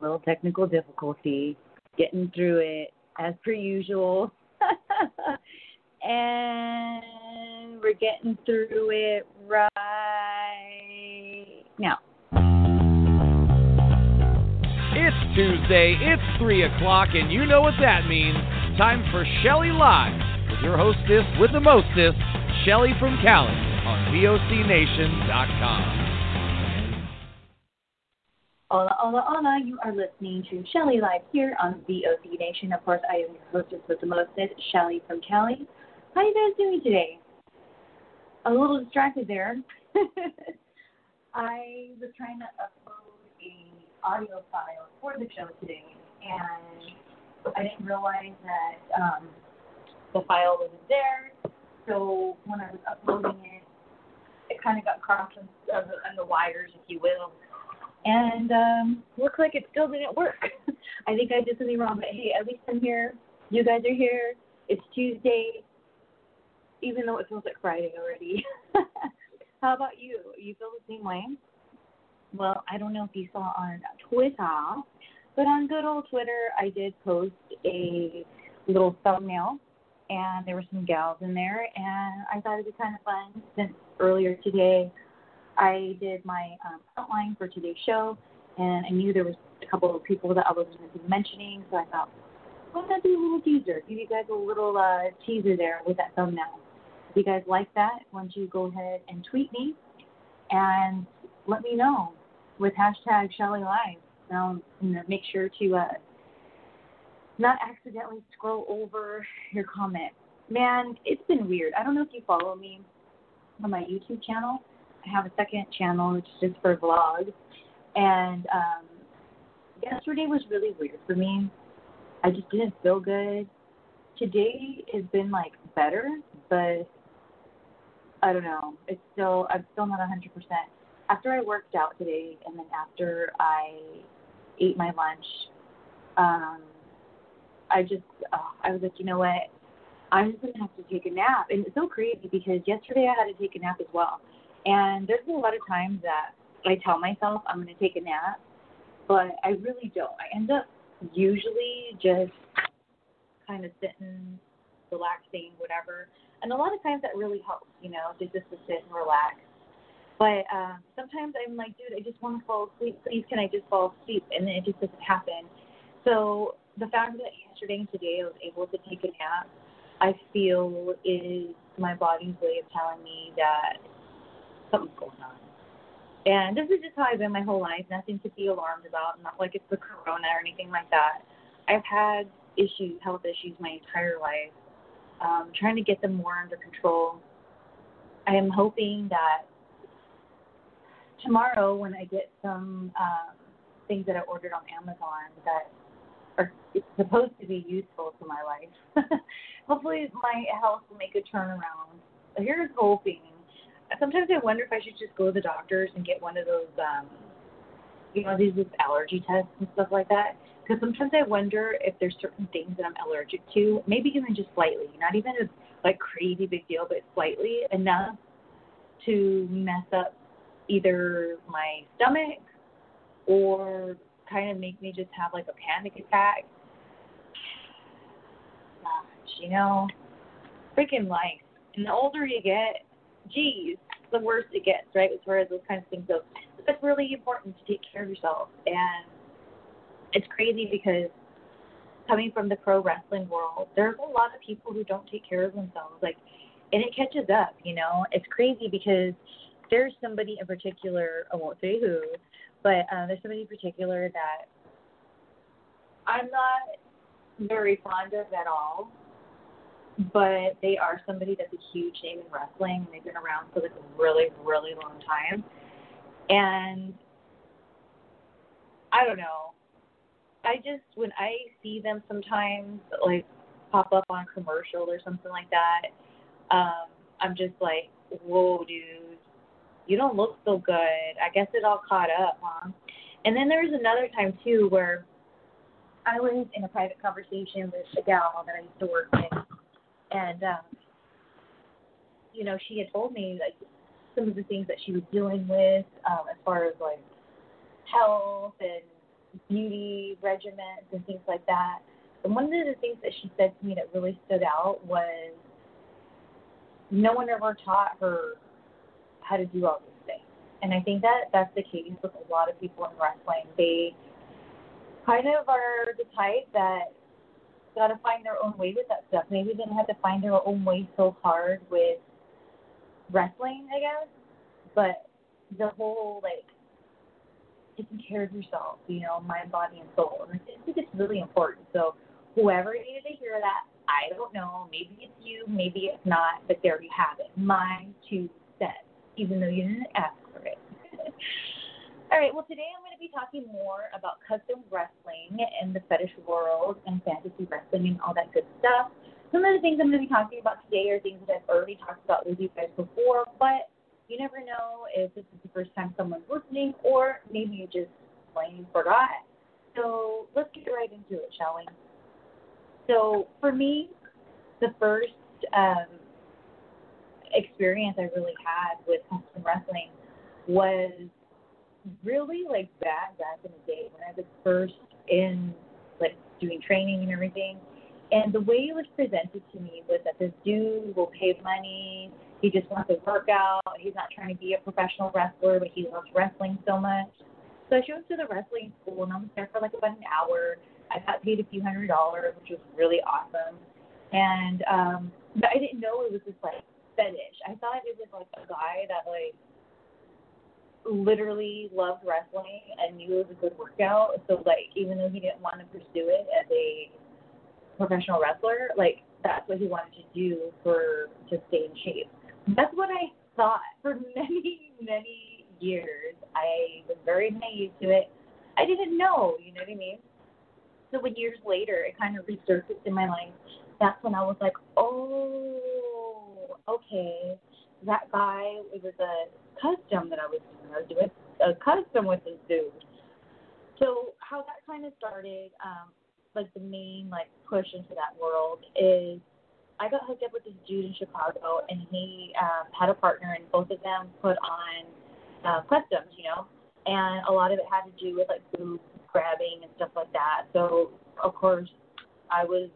Little technical difficulty, getting through it as per usual. and we're getting through it right now. It's Tuesday, it's 3 o'clock, and you know what that means. Time for Shelly Live with your hostess with the mostest, Shelly from Cali on VOCNation.com. Hola, hola, hola. You are listening to Shelly Live here on VOC Nation. Of course, I am your hostess with the mostest, Shelly from Cali. How you guys doing today? A little distracted there. I was trying to upload a audio file for the show today, and I didn't realize that um, the file wasn't there. So when I was uploading it, it kind of got crossed on, on the wires, if you will and um, looks like it still didn't work. I think I did something wrong, but hey, at least I'm here. You guys are here. It's Tuesday, even though it feels like Friday already. How about you? You feel the same way? Well, I don't know if you saw on Twitter, but on good old Twitter, I did post a little thumbnail, and there were some gals in there, and I thought it'd be kind of fun since earlier today I did my um, outline for today's show, and I knew there was a couple of people that I was going to be mentioning, so I thought, why not do a little teaser? Give you guys a little uh, teaser there with that thumbnail. If you guys like that, why don't you go ahead and tweet me and let me know with hashtag Shelly Live. Now, you know, make sure to uh, not accidentally scroll over your comment. Man, it's been weird. I don't know if you follow me on my YouTube channel, I have a second channel, which is just for vlogs. And um, yesterday was really weird for me. I just didn't feel good. Today has been like better, but I don't know. It's still I'm still not 100%. After I worked out today, and then after I ate my lunch, um, I just uh, I was like, you know what? I'm just gonna have to take a nap. And it's so crazy because yesterday I had to take a nap as well. And there's a lot of times that I tell myself I'm going to take a nap, but I really don't. I end up usually just kind of sitting, relaxing, whatever. And a lot of times that really helps, you know, just, just to sit and relax. But uh, sometimes I'm like, dude, I just want to fall asleep. Please, can I just fall asleep? And then it just doesn't happen. So the fact that yesterday and today I was able to take a nap, I feel is my body's way of telling me that something's going on. And this is just how I've been my whole life. Nothing to be alarmed about. Not like it's the corona or anything like that. I've had issues, health issues, my entire life. Um, trying to get them more under control. I am hoping that tomorrow, when I get some um, things that I ordered on Amazon that are supposed to be useful to my life, hopefully my health will make a turnaround. Here's hoping sometimes I wonder if I should just go to the doctors and get one of those um you know, these allergy tests and stuff like that. Because sometimes I wonder if there's certain things that I'm allergic to, maybe even just slightly, not even a like crazy big deal, but slightly enough to mess up either my stomach or kind of make me just have like a panic attack. Gosh, you know, freaking life. And the older you get, geez, the worse it gets, right? As far as those kinds of things go. But it's really important to take care of yourself. And it's crazy because coming from the pro wrestling world, there's a lot of people who don't take care of themselves. Like, and it catches up, you know? It's crazy because there's somebody in particular, I won't say who, but um, there's somebody in particular that I'm not very fond of at all but they are somebody that's a huge name in wrestling. They've been around for like a really, really long time. And I don't know. I just when I see them sometimes like pop up on commercial or something like that, um, I'm just like, Whoa, dude, you don't look so good. I guess it all caught up, huh? And then there was another time too where I was in a private conversation with a gal that I used to work with and um, you know, she had told me like some of the things that she was dealing with um, as far as like health and beauty regimens and things like that. And one of the things that she said to me that really stood out was no one ever taught her how to do all these things. And I think that that's the case with a lot of people in wrestling. They kind of are the type that got to find their own way with that stuff. Maybe they didn't have to find their own way so hard with wrestling, I guess. But the whole like taking care of yourself, you know, mind, body, and soul. And I think it's really important. So whoever needed to hear that, I don't know. Maybe it's you, maybe it's not, but there you have it. My two cents, even though you didn't ask for it. All right, well, today I'm going to be talking more about custom wrestling and the fetish world and fantasy wrestling and all that good stuff. Some of the things I'm going to be talking about today are things that I've already talked about with you guys before, but you never know if this is the first time someone's listening or maybe you just plain forgot. So let's get right into it, shall we? So for me, the first um, experience I really had with custom wrestling was really like bad back in the day when I was first in like doing training and everything. And the way it was presented to me was that this dude will pay money. He just wants to work out. He's not trying to be a professional wrestler, but he loves wrestling so much. So I showed up to the wrestling school, and I was there for like about an hour. I got paid a few hundred dollars, which was really awesome. And um, but I didn't know it was this like fetish. I thought it was like a guy that like literally loved wrestling and knew it was a good workout. So like even though he didn't want to pursue it as a professional wrestler, like that's what he wanted to do for to stay in shape. That's what I thought for many, many years. I was very naive to it. I didn't know, you know what I mean? So when years later it kind of resurfaced in my life, that's when I was like, Oh, okay. That guy was a custom that I was doing. I was doing a custom with this dude. So how that kind of started, um, like the main like push into that world is I got hooked up with this dude in Chicago, and he um, had a partner, and both of them put on uh, customs, you know, and a lot of it had to do with like boob grabbing and stuff like that. So of course, I was,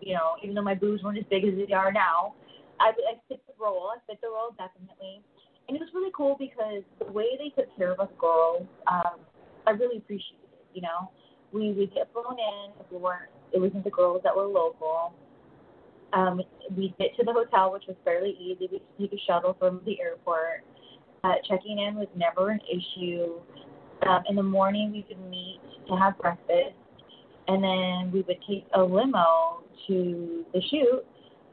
you know, even though my boobs weren't as big as they are now, I, I fit the role. I fit the role definitely and it was really cool because the way they took care of us girls, um, I really appreciated. You know, we would get flown in if we weren't. It wasn't the girls that were local. Um, we'd get to the hotel, which was fairly easy. We'd take a shuttle from the airport. Uh, checking in was never an issue. Um, in the morning, we would meet to have breakfast, and then we would take a limo to the shoot,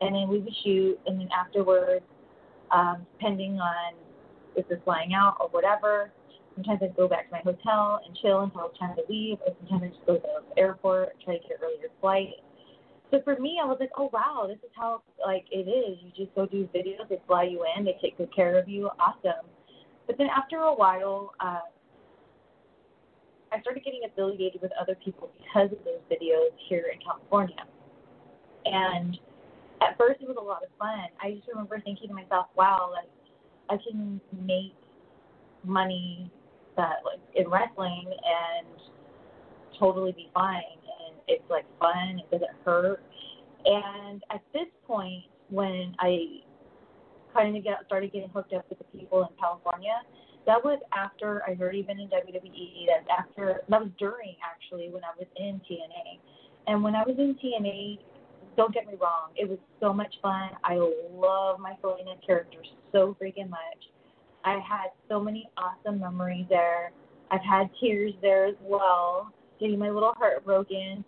and then we would shoot, and then afterwards, um, depending on if they're flying out or whatever. Sometimes I go back to my hotel and chill until it's time to leave, or sometimes I just go to the airport, try to get an earlier flight. So for me, I was like, oh wow, this is how like it is. You just go do videos, they fly you in, they take good care of you, awesome. But then after a while, uh, I started getting affiliated with other people because of those videos here in California. And at first, it was a lot of fun. I just remember thinking to myself, "Wow, like I can make money that like in wrestling and totally be fine, and it's like fun. It doesn't hurt." And at this point, when I kind of get started getting hooked up with the people in California, that was after I'd already been in WWE. That's after that was during actually when I was in TNA. And when I was in TNA, don't get me wrong, it was so much fun. I love my Selena character so freaking much. I had so many awesome memories there. I've had tears there as well, getting my little heart broken,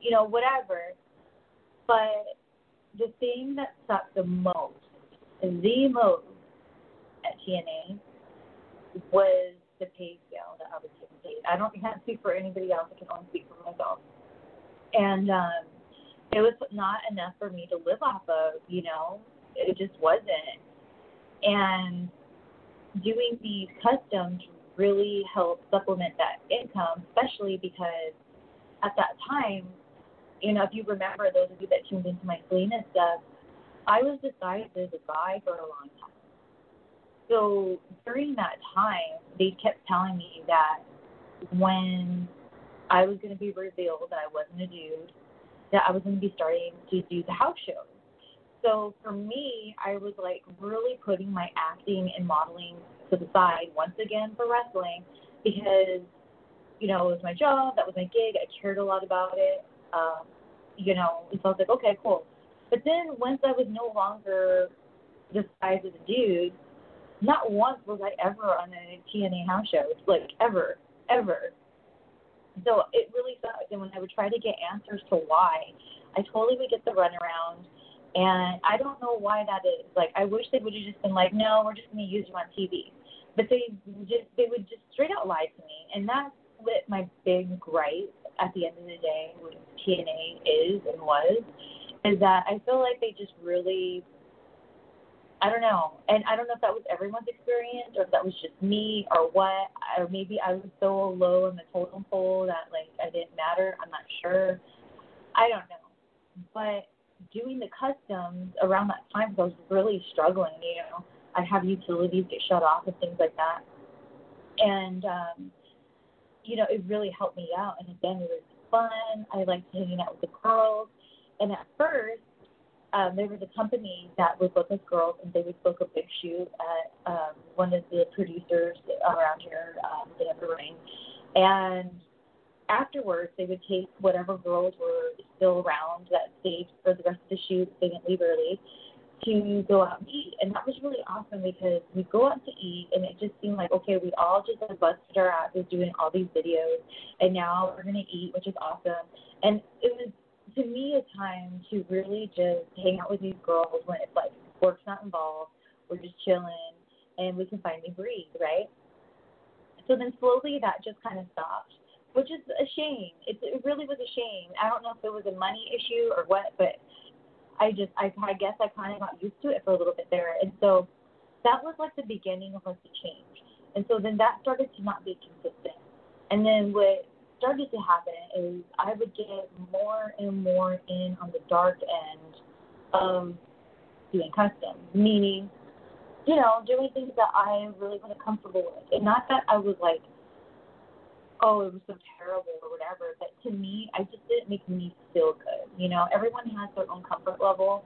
you know, whatever. But the thing that sucked the most, the most at TNA was the pay scale that I was getting paid. I don't to speak for anybody else. I can only speak for myself. And um, it was not enough for me to live off of. You know, it just wasn't. And doing these customs really helped supplement that income, especially because at that time, you know, if you remember those of you that tuned into my Selena stuff, I was disguised as a guy for a long time. So during that time, they kept telling me that when I was going to be revealed that I wasn't a dude, that I was going to be starting to do the house shows. So for me, I was like really putting my acting and modeling to the side once again for wrestling because, you know, it was my job, that was my gig, I cared a lot about it. Um, you know, and so I was like, okay, cool. But then once I was no longer the disguised as a dude, not once was I ever on a TNA house show, like ever, ever. So it really sucked. And when I would try to get answers to why, I totally would get the runaround. And I don't know why that is. Like I wish they would have just been like, no, we're just going to use you on TV. But they just they would just straight out lie to me, and that's what my big gripe at the end of the day with TNA is and was, is that I feel like they just really I don't know. And I don't know if that was everyone's experience or if that was just me or what. Or maybe I was so low in the totem pole that like I didn't matter. I'm not sure. I don't know. But doing the customs around that time, I was really struggling. You know, I'd have utilities get shut off and things like that. And um, you know, it really helped me out. And again, it was fun. I liked hanging out with the girls. And at first, um, there was a company that would book us girls, and they would book a big shoot at um, one of the producers around here, um, the Upper Ring. And afterwards, they would take whatever girls were still around that stayed for the rest of the shoot, they didn't leave early, to go out and eat. And that was really awesome because we go out to eat, and it just seemed like, okay, we all just like busted our asses doing all these videos, and now we're to eat, which is awesome. And it was to me a time to really just hang out with these girls when it's like work's not involved, we're just chilling, and we can finally breathe, right? So then slowly that just kind of stopped, which is a shame. It, it really was a shame. I don't know if it was a money issue or what, but I just I, I guess I kind of got used to it for a little bit there, and so that was like the beginning of like the change. And so then that started to not be consistent. And then what started to happen is I would get more and more in on the dark end of doing custom, meaning, you know, doing things that I really wasn't comfortable with. And not that I was like, oh, it was so terrible or whatever, but to me, I just didn't make me feel good. You know, everyone has their own comfort level.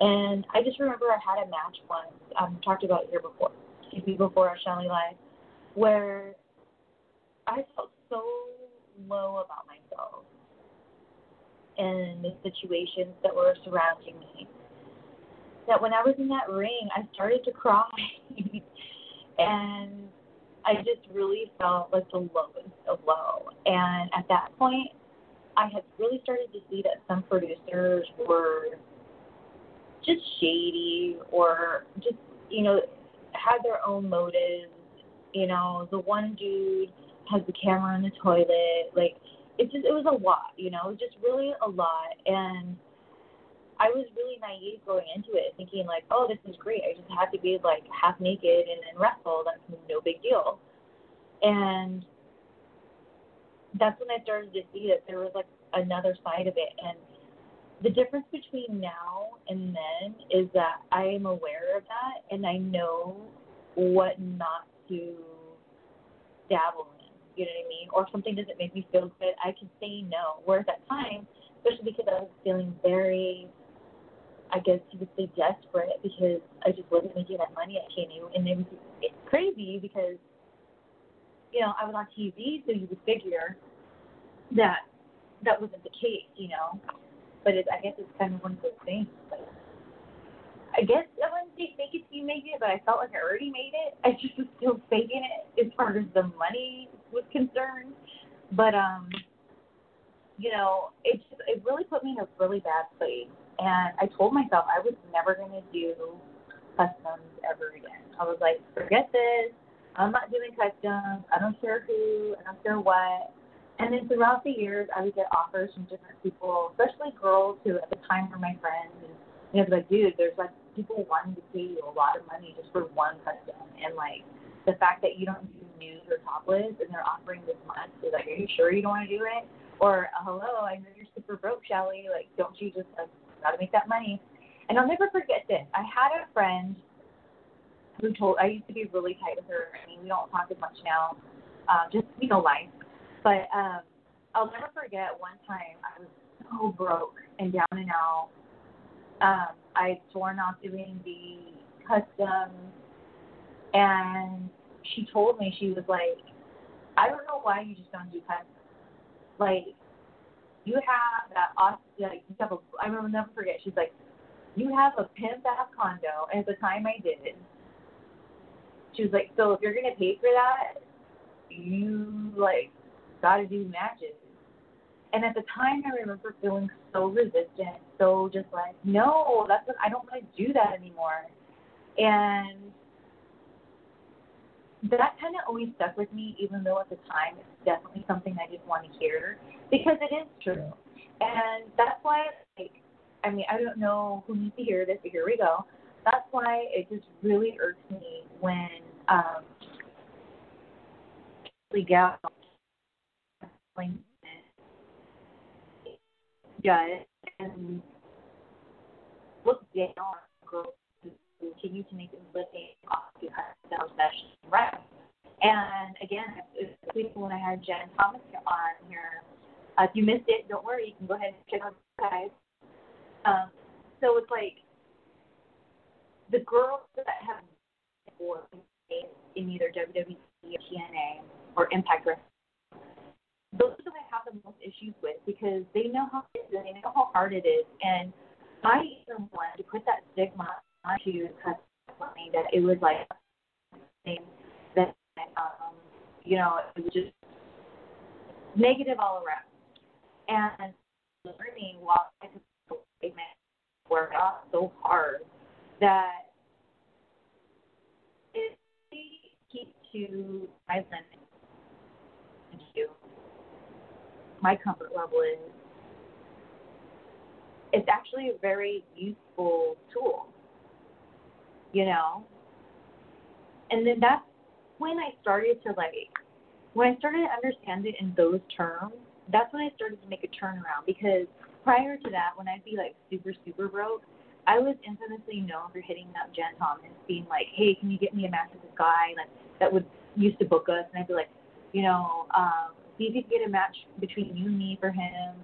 And I just remember I had a match once, um, talked about it here before, excuse me, before our Shelly Live, where I felt so low about myself and the situations that were surrounding me. That when I was in that ring, I started to cry. and I just really felt like the lowest of low. And at that point, I had really started to see that some producers were just shady or just, you know, had their own motives. You know, the one dude has the camera in the toilet. Like it just it was a lot, you know, it was just really a lot and I was really naive going into it, thinking like, oh, this is great. I just have to be like half naked and then wrestle. That's no big deal. And that's when I started to see that there was like another side of it. And the difference between now and then is that I am aware of that and I know what not to dabble in. You know what I mean? Or if something doesn't make me feel good, I can say no. Whereas at time, especially because I was feeling very, I guess you would say desperate because I just wasn't making that money at TNA. And it was it's crazy because, you know, I was on TV, so you would figure that that wasn't the case, you know. But it, I guess it's kind of one of those things. But I guess I wouldn't say fake it till you make it, but I felt like I already made it. I just was still faking it as far as the money was concerned. But um, you know, it just it really put me in a really bad place. And I told myself I was never gonna do customs ever again. I was like, forget this. I'm not doing customs. I don't care who. I don't care what. And then throughout the years, I would get offers from different people, especially girls who at the time were my friends. And you know, like, dude, there's like people wanting to pay you a lot of money just for one custom, and like the fact that you don't do nude or topless, and they're offering this much, is like, are you sure you don't want to do it? Or uh, hello, I know you're super broke, Shelly. Like, don't you just like gotta make that money? And I'll never forget this. I had a friend who told I used to be really tight with her. I mean, we don't talk as much now, um, just you know, life. But um, I'll never forget one time I was so broke and down and out. Um, I sworn off doing the customs, and she told me she was like, I don't know why you just don't do customs. Like, you have that awesome. Like, you have a. I will never forget. She's like, you have a pimp ass condo, and at the time I did. She was like, so if you're gonna pay for that, you like got to do matches. And at the time, I remember feeling so resistant, so just like, no, that's what, I don't want to do that anymore. And that kind of always stuck with me, even though at the time it's definitely something I didn't want to hear, because it is true. And that's why, like, I mean, I don't know who needs to hear this, but here we go. That's why it just really irks me when um, gal judge and look down on girls continue to make them living off themselves session right. And again, it's when I had Jen Thomas on here. Uh, if you missed it, don't worry, you can go ahead and check out the guys. Um, so it's like the girls that have worked in either WWE or TNA or Impact Wrestling those are the ones I have the most issues with because they know how it is they know how hard it is. And I even wanted to put that stigma onto me that it was like that um, you know, it was just negative all around. And learning while I took statement worked out so hard that it keeps to my limit my comfort level is, it's actually a very useful tool, you know? And then that's when I started to like, when I started to understand it in those terms, that's when I started to make a turnaround because prior to that, when I'd be like super, super broke, I was infamously known for hitting up Jen Thomas, being like, "Hey, can you get me a match with this guy like that would used to book us?" And I'd be like, you know, um, see if you can get a match between you and me for him.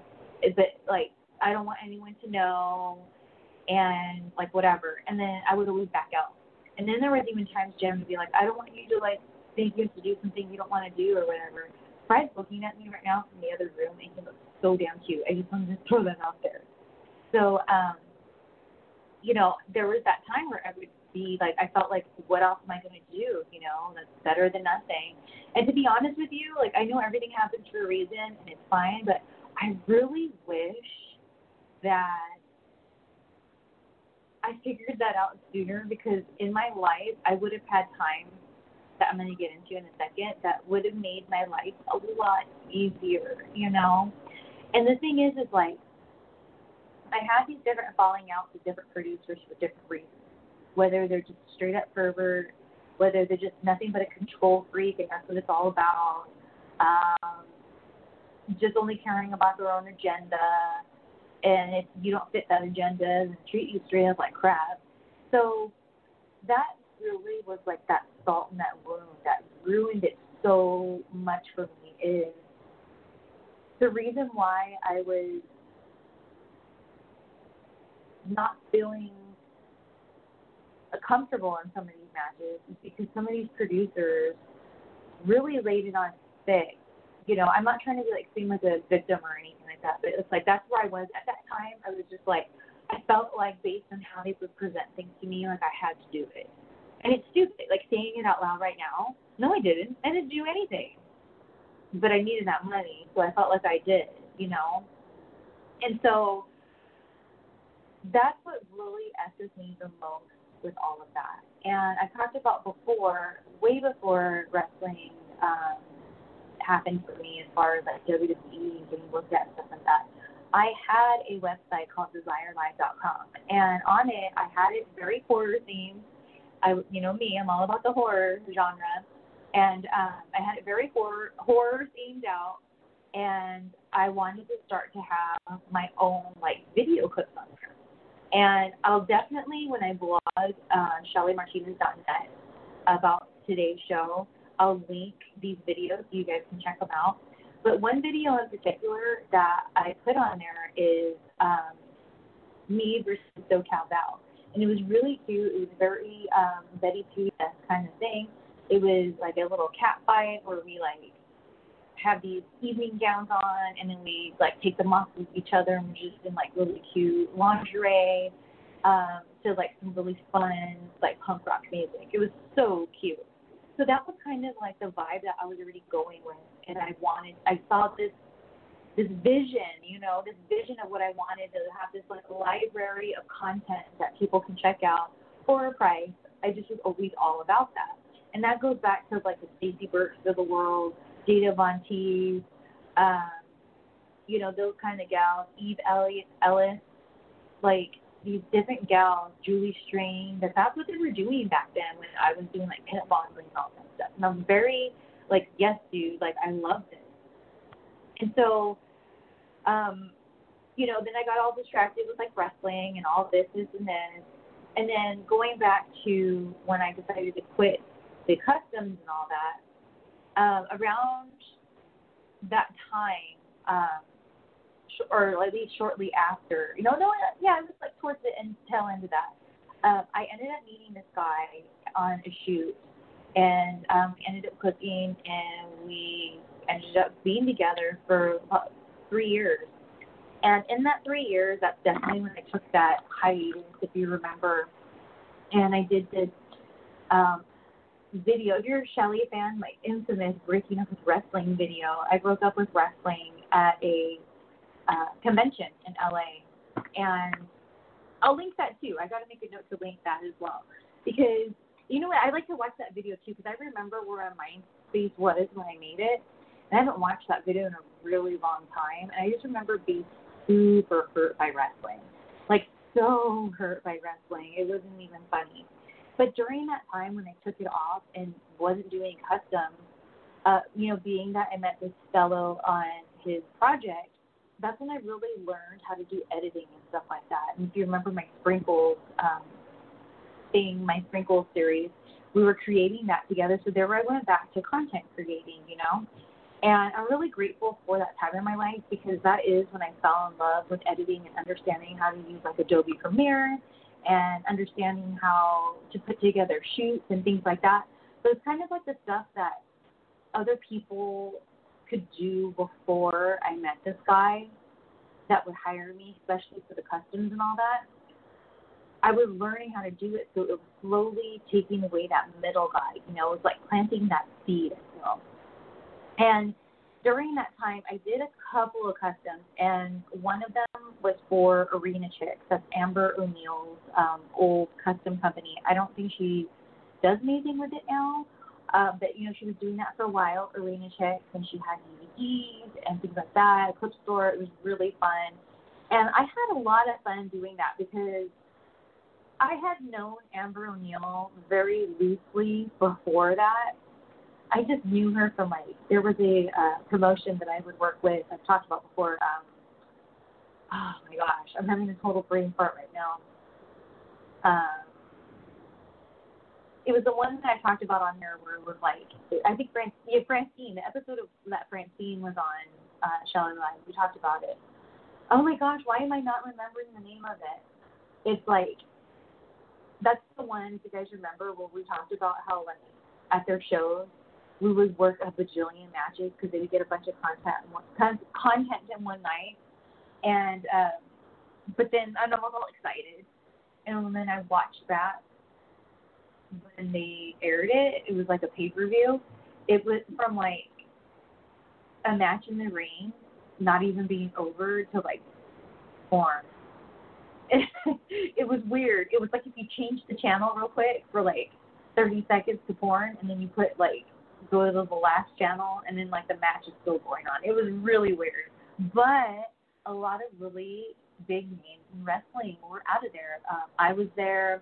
But like I don't want anyone to know, and like whatever. And then I would always back out. And then there was even times Jen would be like, I don't want you to like think you have to do something you don't want to do or whatever. Fred's looking at me right now from the other room, and he looks so damn cute. I just wanted to throw that out there. So, um, you know, there was that time where I would be like, I felt like, what else am I going to do? You know, that's better than nothing. And to be honest with you, like, I know everything happens for a reason and it's fine, but I really wish that I figured that out sooner because in my life, I would have had time that I'm going to get into in a second that would have made my life a lot easier, you know? And the thing is, is like, I had these different falling outs with different producers for different reasons whether they're just straight up pervert, whether they're just nothing but a control freak and that's what it's all about. Um, just only caring about their own agenda. And if you don't fit that agenda, then treat you straight up like crap. So that really was like that salt in that wound that ruined it so much for me is the reason why I was not feeling comfortable in some of these matches is because some of these producers really laid it on thick. You know, I'm not trying to be like seem like a victim or anything that, but it's like that's where I was at that time. I was just like, I felt like based on how they would present things to me, like I had to do it. And it's stupid, like saying it out loud right now. No, I didn't. I didn't do anything. But I needed that money, so I felt like I did, you know? And so that's what really esses me the most with all of that. And I talked about before, way before wrestling um, happened for me as far as like WWE and getting looked at and stuff like that. I had a website called DesireLive.com, and on it I had it very horror themed. I, you know me, I'm all about the horror genre, and um, I had it very horror horror themed out, and I wanted to start to have my own like video clips on there. And I'll definitely, when I blog uh, ShellyMartinez.net about today's show, I'll link these videos you guys can check them out. But one video in particular that I put on there is um, me versus SoCal Val. And it was really cute. It was very um, Betty Poo kind of thing. It was like a little cat fight where we like have these evening gowns on and then we like take them off with each other and we're just in like really cute lingerie um to like some really fun like punk rock music. It was so cute. So that was kind of like the vibe that I was already going with and I wanted I saw this this vision, you know, this vision of what I wanted to have this like library of content that people can check out for a price. I just was always all about that. And that goes back to like the Stacey Burks of the world, Dita Von Teese, um, you know, those kind of gals, Eve Elliott, Ellis, like these different gals, Julie Strain, that that's what they were doing back then when I was doing like pin bonding and all that stuff. And I'm very like, yes, dude, like I love this. And so, um, you know, then I got all distracted with like wrestling and all this, this, and this. And then going back to when I decided to quit the customs and all that, um, around that time, um, or at least shortly after, you know, no, yeah, it was like towards the end, tail end of that. Um, I ended up meeting this guy on a shoot, and um, we ended up cooking, and we ended up being together for about three years. And in that three years, that's definitely when I took that hiatus, if you remember. And I did this um, video. If you're a Shelly fan, my infamous breaking up with wrestling video. I broke up with wrestling at a uh, convention in LA, and I'll link that too. I got to make a note to link that as well because you know what? I like to watch that video too because I remember where my face was when I made it. And I haven't watched that video in a really long time, and I just remember being super hurt by wrestling, like so hurt by wrestling. It wasn't even funny. But during that time when I took it off and wasn't doing custom, uh, you know, being that I met this fellow on his project, that's when I really learned how to do editing and stuff like that. And if you remember my sprinkles um, thing, my sprinkles series, we were creating that together. So there I went back to content creating, you know. And I'm really grateful for that time in my life because that is when I fell in love with editing and understanding how to use like Adobe Premiere and understanding how to put together shoots and things like that. So it's kind of like the stuff that other people could do before I met this guy that would hire me, especially for the customs and all that. I was learning how to do it, so it was slowly taking away that middle guy. You know, it was like planting that seed, you know. And during that time, I did a couple of customs, and one of them was for Arena Chicks. That's Amber O'Neal's um, old custom company. I don't think she does anything with it now, uh, but you know she was doing that for a while, Arena Chicks, and she had DVDs and things like that. Clip store. It was really fun, and I had a lot of fun doing that because I had known Amber O'Neal very loosely before that I just knew her from like there was a uh, promotion that I would work with. I've talked about before. Um, oh my gosh, I'm having a total brain fart right now. Um, it was the one that I talked about on here where it was like I think Fran- yeah, Francine, the episode of that Francine was on uh Shelly Live. We talked about it. Oh my gosh, why am I not remembering the name of it? It's like that's the one you guys remember where we talked about how like at their shows we would work a bajillion matches because they would get a bunch of content in one, content in one night, and um, but then I'm all excited, and then I watched that when they aired it. It was like a pay per view. It was from like a match in the ring, not even being over to like porn. it was weird. It was like if you changed the channel real quick for like 30 seconds to porn, and then you put like go to the last channel, and then like the match is still going on. It was really weird, but a lot of really big names in wrestling were out of there. Um, I was there.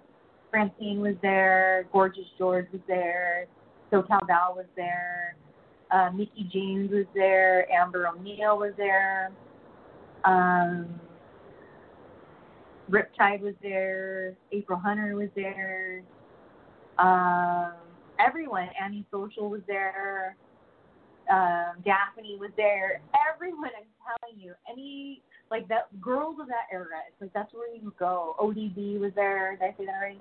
Francine was there. Gorgeous George was there. SoCal Val was there. Uh, Mickie James was there. Amber O'Neal was there. Um, Riptide was there. April Hunter was there. Um, everyone. Annie Social was there. Um, Daffney was there. Everyone, I'm telling you, any like that girls of that era. It's like that's where you go. ODB was there. Did I say that right?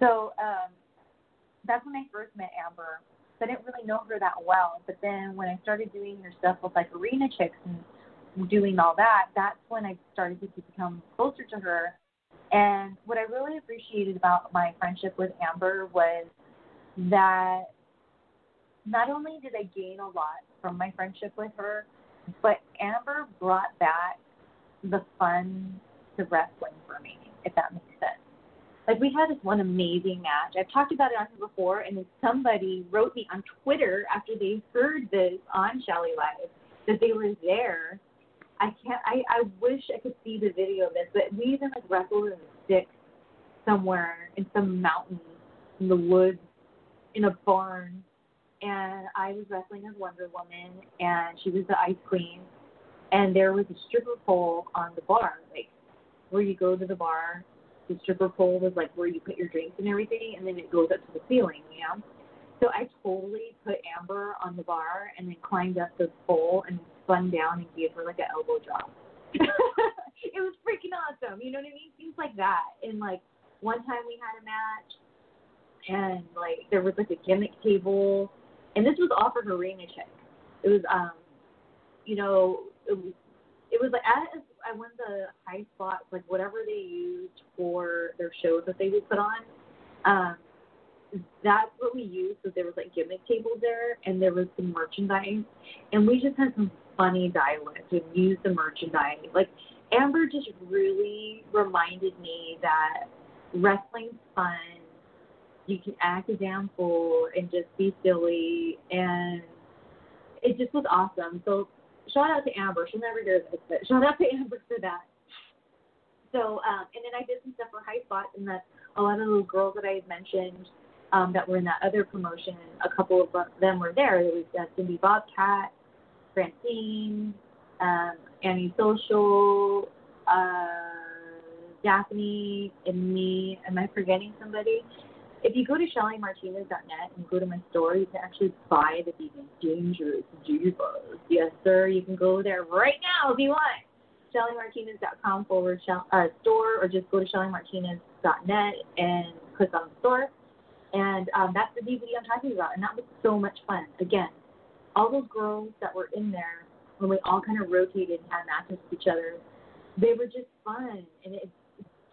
So um, that's when I first met Amber. So I didn't really know her that well. But then when I started doing her stuff with like Arena Chicks and doing all that, that's when I started to become closer to her. And what I really appreciated about my friendship with Amber was that not only did I gain a lot from my friendship with her, but Amber brought back the fun to wrestling for me, if that makes. Like we had this one amazing match. I've talked about it on here before, and then somebody wrote me on Twitter after they heard this on Shelly Live that they were there. I can't. I I wish I could see the video of this, but we even like wrestled in a stick somewhere in some mountain in the woods in a barn, and I was wrestling as Wonder Woman, and she was the Ice Queen, and there was a stripper pole on the bar, like where you go to the bar the stripper pole was like where you put your drinks and everything, and then it goes up to the ceiling, you know. So I totally put Amber on the bar and then climbed up the pole and spun down and gave her like an elbow drop. it was freaking awesome, you know what I mean? Things like that. And like one time we had a match, and like there was like a gimmick table, and this was off of Arena Chick. It was um, you know, it was it was like at I won the high spots, like whatever they used for their shows that they would put on. Um, that's what we used. So there was like gimmick tables there, and there was some merchandise, and we just had some funny dialect and used the merchandise. Like Amber just really reminded me that wrestling's fun. You can act a damn fool and just be silly, and it just was awesome. So shout out to Amber. She'll never hear this, but shout out to Amber for that. So, um, and then I did some stuff for High Spot, and that a lot of the girls that I had mentioned um, that were in that other promotion, a couple of them were there. There was uh, Cindy Bobcat, Francine, um, Annie Social, uh, Daffney, and me. Am I forgetting somebody? If you go to ShellyMartinez.net and go to my store, you can actually buy the Vegan Dangerous Divas. Yes, sir. You can go there right now if you want. ShellyMartinez.com forward uh, store, or just go to ShellyMartinez.net and click on the store. And um, that's the DVD I'm talking about. And that was so much fun. Again, all those girls that were in there, when we all kind of rotated and had matches with each other, they were just fun. And it's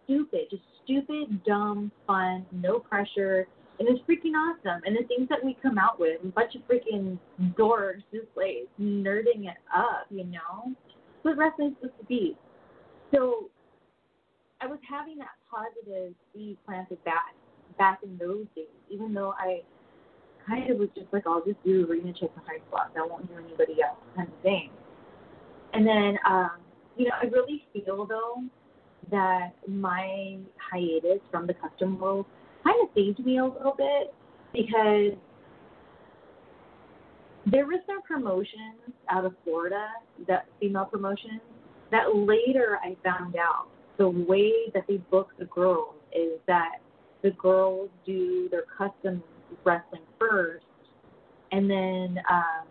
stupid, just stupid, dumb, fun, no pressure, and it's freaking awesome. And the things that we come out with, a bunch of freaking dorks just like nerding it up, you know? What wrestling's supposed to be. So I was having that positive seed planted back back in those days, even though I kind of was just like, I'll just do arena check the high spots. I won't do anybody else kind of thing. And then, um, you know, I really feel though that my hiatus from the custom world kind of saved me a little bit because there was some promotions out of Florida, that female promotions, that later I found out the way that they book the girls is that the girls do their custom wrestling first, and then, um,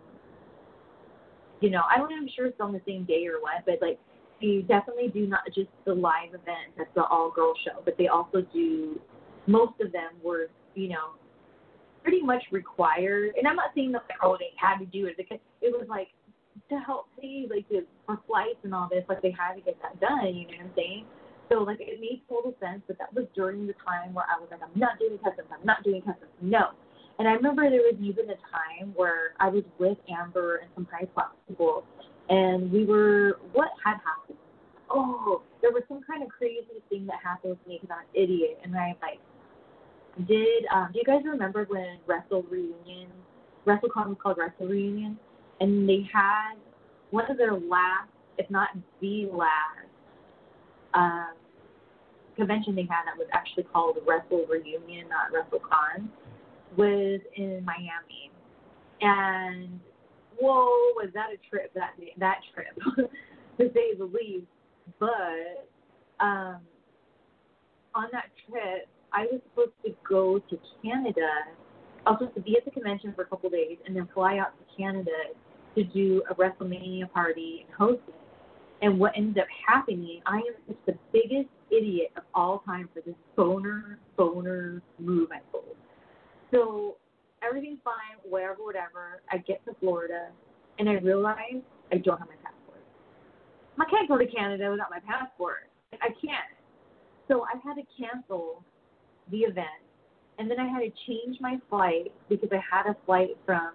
you know, I don't know, I'm sure it's on the same day or what, but like they definitely do not just the live event that's the all girl show, but they also do most of them were, you know, pretty much required and I'm not saying that like, oh they had to do it because it was like to help pay like the, for flights and all this, like they had to get that done, you know what I'm saying? So like it made total sense, but that was during the time where I was like, I'm not doing customs, I'm not doing customs, no. And I remember there was even a time where I was with Amber and some high class people, and we were, what had happened? Oh, there was some kind of crazy thing that happened to me because I'm an idiot, and I like did. Um, do you guys remember when Wrestle Reunion, WrestleCon was called Wrestle Reunion, and they had one of their last, if not the last, um, convention they had that was actually called Wrestle Reunion, not WrestleCon was in Miami, and whoa, was that a trip that that trip, to say the least. But um, on that trip, I was supposed to go to Canada. I was supposed to be at the convention for a couple days and then fly out to Canada to do a WrestleMania party and host it. And what ended up happening, I am just the biggest idiot of all time for this boner, boner move I pulled. So everything's fine, whatever, whatever. I get to Florida, and I realize I don't have my passport. I can't go to Canada without my passport. I can't. So I had to cancel the event, and then I had to change my flight because I had a flight from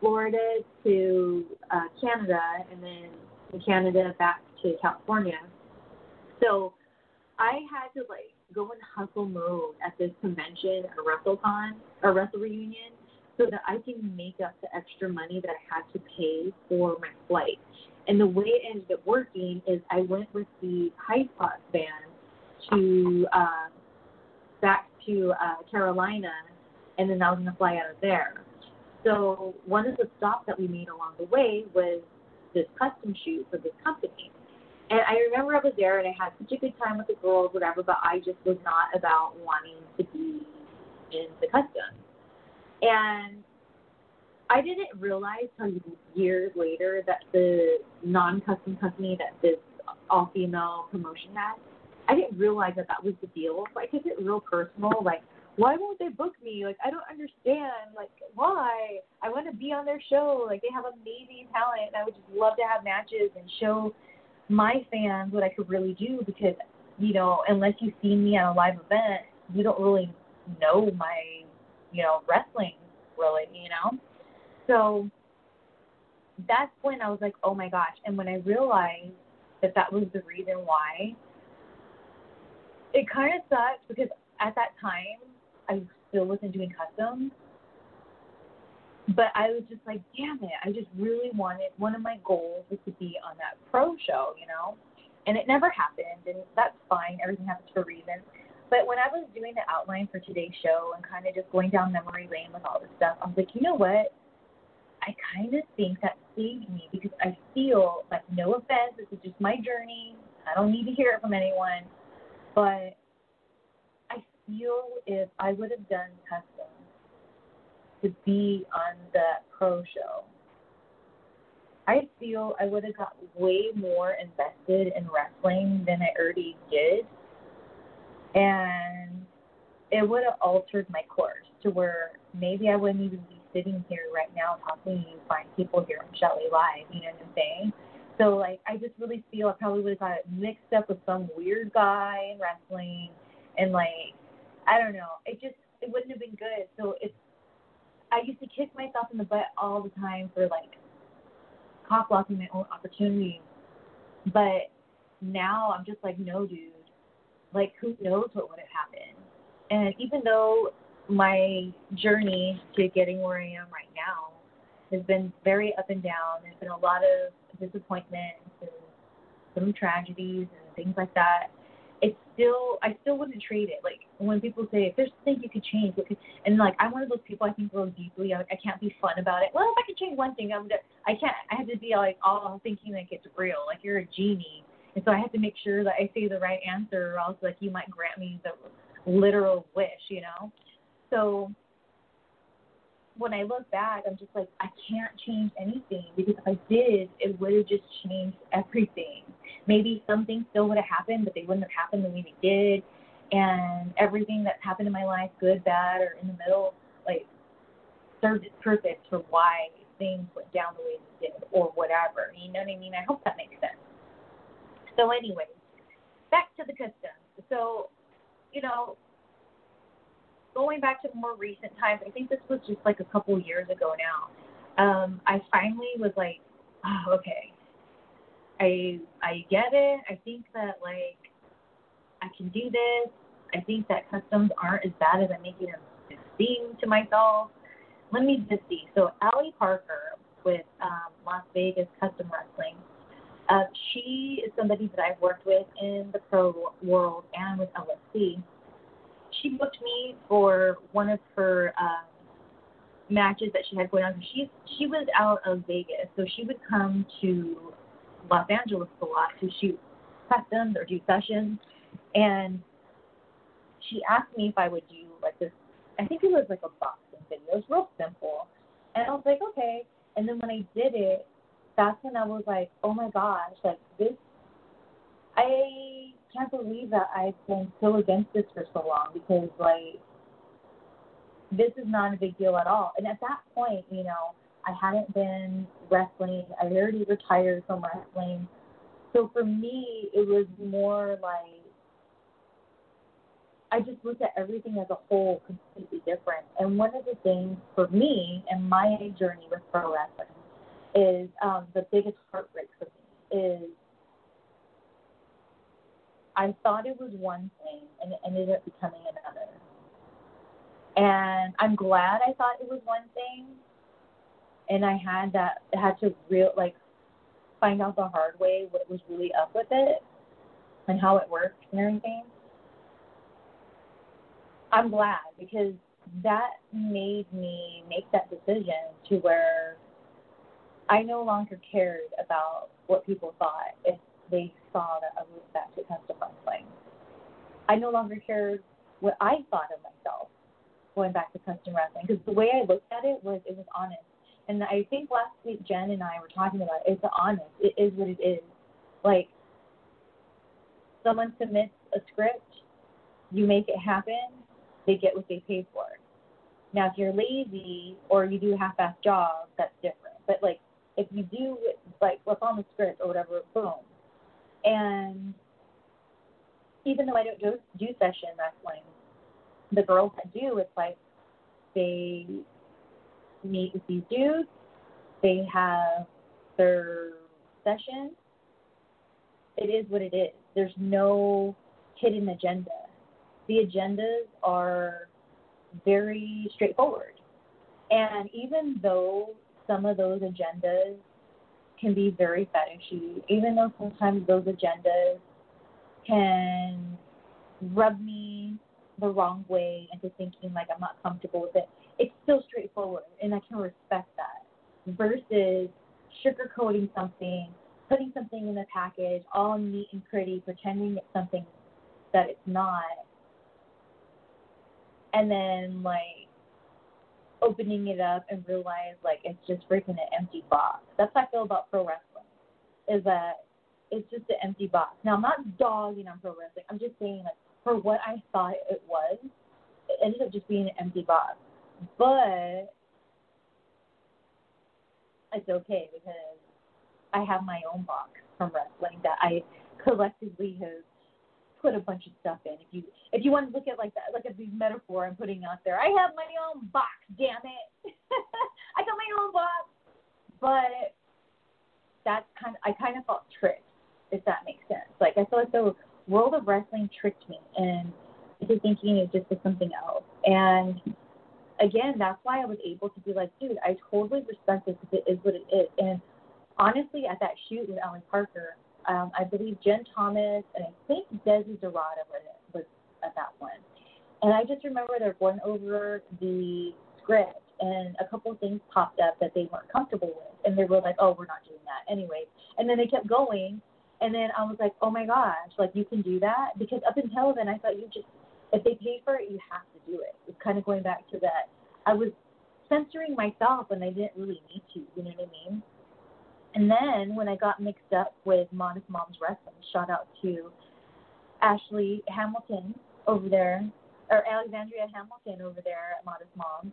Florida to uh, Canada, and then from Canada back to California. So I had to like go in hustle mode at this convention or WrestleCon or Wrestle Reunion so that I can make up the extra money that I had to pay for my flight. And the way it ended up working is I went with the High Spots band to uh, back to uh, Carolina, and then I was going to fly out of there. So one of the stops that we made along the way was this custom shoot for this company. And I remember I was there and I had such a good time with the girls, whatever, but I just was not about wanting to be in the custom. And I didn't realize until years later that the non custom company that this all female promotion had, I didn't realize that that was the deal. So I took it real personal. Like, why won't they book me? Like, I don't understand. Like, why? I want to be on their show. Like, they have amazing talent, and I would just love to have matches and show my fans what I could really do because, you know, unless you've seen me at a live event, you don't really know my, you know, wrestling really, you know? So that's when I was like, oh my gosh. And when I realized that that was the reason why, it kind of sucked because at that time, I still wasn't doing customs but I was just like, damn it, I just really wanted one of my goals was to be on that pro show, you know? And it never happened and that's fine, everything happens for a reason. But when I was doing the outline for today's show and kind of just going down memory lane with all this stuff, I was like, you know what? I kind of think that saved me because I feel like, no offense, this is just my journey. I don't need to hear it from anyone. But I feel if I would have done custom to be on the pro show. I feel I would have got way more invested in wrestling than I already did. And it would have altered my course to where maybe I wouldn't even be sitting here right now talking to you fine people here on Shelly Live, you know what I'm saying? So like I just really feel I probably would have got mixed up with some weird guy in wrestling and like I don't know. It just it wouldn't have been good. So it's I used to kick myself in the butt all the time for like cock blocking my own opportunity. But now I'm just like, no, dude. Like, who knows what would have happened? And even though my journey to getting where I am right now has been very up and down, there's been a lot of disappointments and some tragedies and things like that. It's still I still wouldn't trade it. Like when people say if there's something you could change, what could, and like I'm one of those people I think real deeply. I, I can't be fun about it. Well, if I could change one thing, I'm gonna, I can't. I have to be like all thinking like it's real, like you're a genie, and so I have to make sure that I say the right answer, or else like you might grant me the literal wish, you know. So when I look back, I'm just like, I can't change anything because if I did, it would have just changed everything. Maybe some things still would have happened, but they wouldn't have happened the way they did. And everything that's happened in my life, good, bad, or in the middle, like served its purpose for why things went down the way they did, or whatever. You know what I mean? I hope that makes sense. So, anyway, back to the customs. So, you know, going back to more recent times, I think this was just like a couple years ago now. Um, I finally was like, oh, okay, I I get it. I think that like I can do this. I think that customs aren't as bad as I'm making them seem to myself. Let me just see. So Allie Parker with um, Las Vegas Custom Wrestling. Uh, she is somebody that I've worked with in the pro world and with LFC she booked me for one of her um, matches that she had going on. She she was out of Vegas, so she would come to Los Angeles a lot to shoot customs or do sessions, and she asked me if I would do like this. I think it was like a boxing video. It was real simple, and I was like, okay. And then when I did it, that's when I was like, oh my gosh, like this. I can't believe that I've been so against this for so long because like this is not a big deal at all. And at that point, you know, I hadn't been wrestling. I already retired from wrestling. So for me, it was more like I just looked at everything as a whole completely different. And one of the things for me and my journey with pro wrestling is um, the biggest heartbreak for me is I thought it was one thing and it ended up becoming another. And I'm glad I thought it was one thing and I had that had to real like find out the hard way what was really up with it and how it worked and everything. I'm glad because that made me make that decision to where I no longer cared about what people thought. If they saw that I moved back to custom wrestling. I no longer cared what I thought of myself going back to custom wrestling because the way I looked at it was it was honest. And I think last week Jen and I were talking about it. It's the honest. It is what it is. Like someone submits a script, you make it happen, they get what they pay for. Now, if you're lazy or you do half-ass jobs, that's different. But like, if you do like what's on the script or whatever, boom, and even though I don't do, do session wrestling, the girls that do, it's like they meet with these dudes, they have their session. It is what it is. There's no hidden agenda. The agendas are very straightforward. And even though some of those agendas can be very fetishy, even though sometimes those agendas can rub me the wrong way into thinking like I'm not comfortable with it. It's still straightforward, and I can respect that. Versus sugarcoating something, putting something in a package, all neat and pretty, pretending it's something that it's not, and then like opening it up and realize like it's just freaking an empty box. That's how I feel about pro wrestling. Is that it's just an empty box. Now I'm not dogging on pro wrestling. I'm just saying like for what I thought it was, it ended up just being an empty box. But it's okay because I have my own box from wrestling that I collectively have put a bunch of stuff in. If you if you want to look at like that, like a big metaphor I'm putting out there, I have my own box. Damn it, I got my own box. But that's kind of I kind of felt tricked, if that makes sense. Like I feel like the world of wrestling tricked me and into thinking it just was something else. And again, that's why I was able to be like, dude, I totally respect this because it is what it is. And honestly, at that shoot with Allie Parker, Um, I believe Jen Thomas and I think Desi Derata was, at that one. And I just remember they're going over the script and a couple of things popped up that they weren't comfortable with. And they were like, oh, we're not doing that anyway. And then they kept going. And then I was like, oh my gosh, like you can do that? Because up until then, I thought you just, if they pay for it, you have do it. It's kind of going back to that. I was censoring myself and I didn't really need to, you know what I mean? And then when I got mixed up with Modest Moms Wrestling, shout out to Ashley Hamilton over there, or Alexandria Hamilton over there at Modest Moms,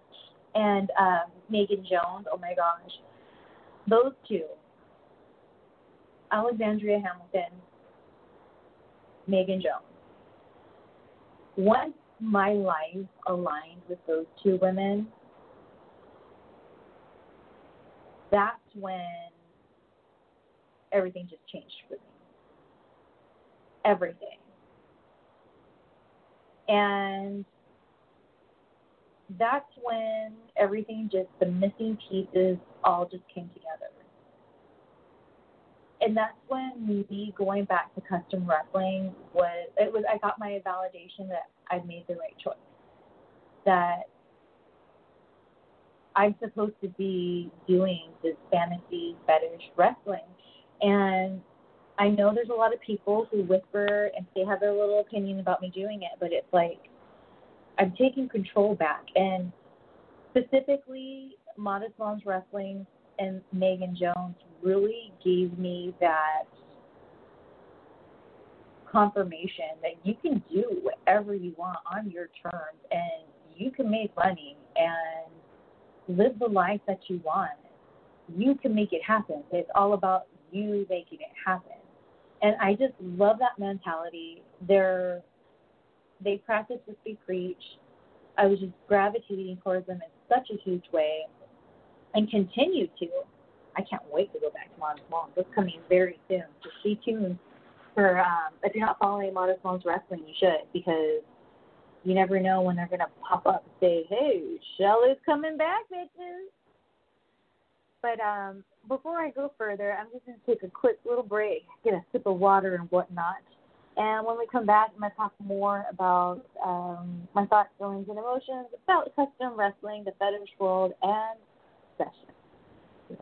and um, Megan Jones. Oh my gosh, those two, Alexandria Hamilton, Megan Jones. Once my life aligned with those two women, that's when everything just changed for me. Everything. And that's when everything just, the missing pieces all just came together. And that's when me going back to custom wrestling was, it was, I got my validation that I made the right choice. That I'm supposed to be doing this fantasy fetish wrestling. And I know there's a lot of people who whisper and they have their little opinion about me doing it, but it's like I'm taking control back. And specifically, Modest Moms Wrestling and Megan Jones really gave me that confirmation that you can do whatever you want on your terms and you can make money and live the life that you want. You can make it happen. It's all about you making it happen. And I just love that mentality. They're they practice what they preach. I was just gravitating towards them in such a huge way and continue to. I can't wait to go back to Modest Moms. It's coming very soon. So stay tuned for um if you're not following Modest Moms Wrestling you should because you never know when they're gonna pop up and say, Hey, Shelly's coming back, bitches. But um before I go further, I'm just to take a quick little break, get a sip of water and whatnot. And when we come back, I'm going to talk more about um, my thoughts, feelings, and emotions about custom wrestling, the fetish world, and sessions.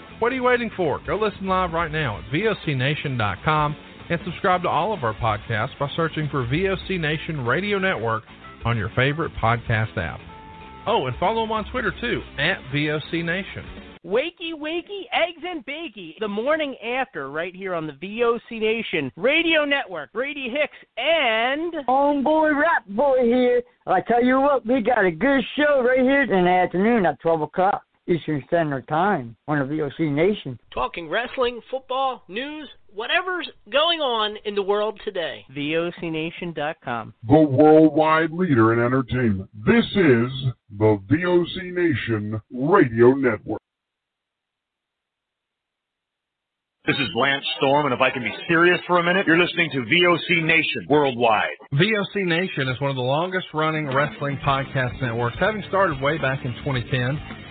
What are you waiting for? Go listen live right now at VOCNation.com and subscribe to all of our podcasts by searching for VOC Nation Radio Network on your favorite podcast app. Oh, and follow them on Twitter too, at VOC Nation. Wakey, wakey, eggs and bakey. The morning after, right here on the VOC Nation Radio Network. Brady Hicks and. Homeboy Rap Boy here. I tell you what, we got a good show right here in the afternoon at 12 o'clock. Eastern Standard Time on the VOC Nation. Talking wrestling, football, news, whatever's going on in the world today. VOCNation.com. The worldwide leader in entertainment. This is the VOC Nation Radio Network. This is Lance Storm, and if I can be serious for a minute, you're listening to VOC Nation worldwide. VOC Nation is one of the longest running wrestling podcast networks, having started way back in 2010.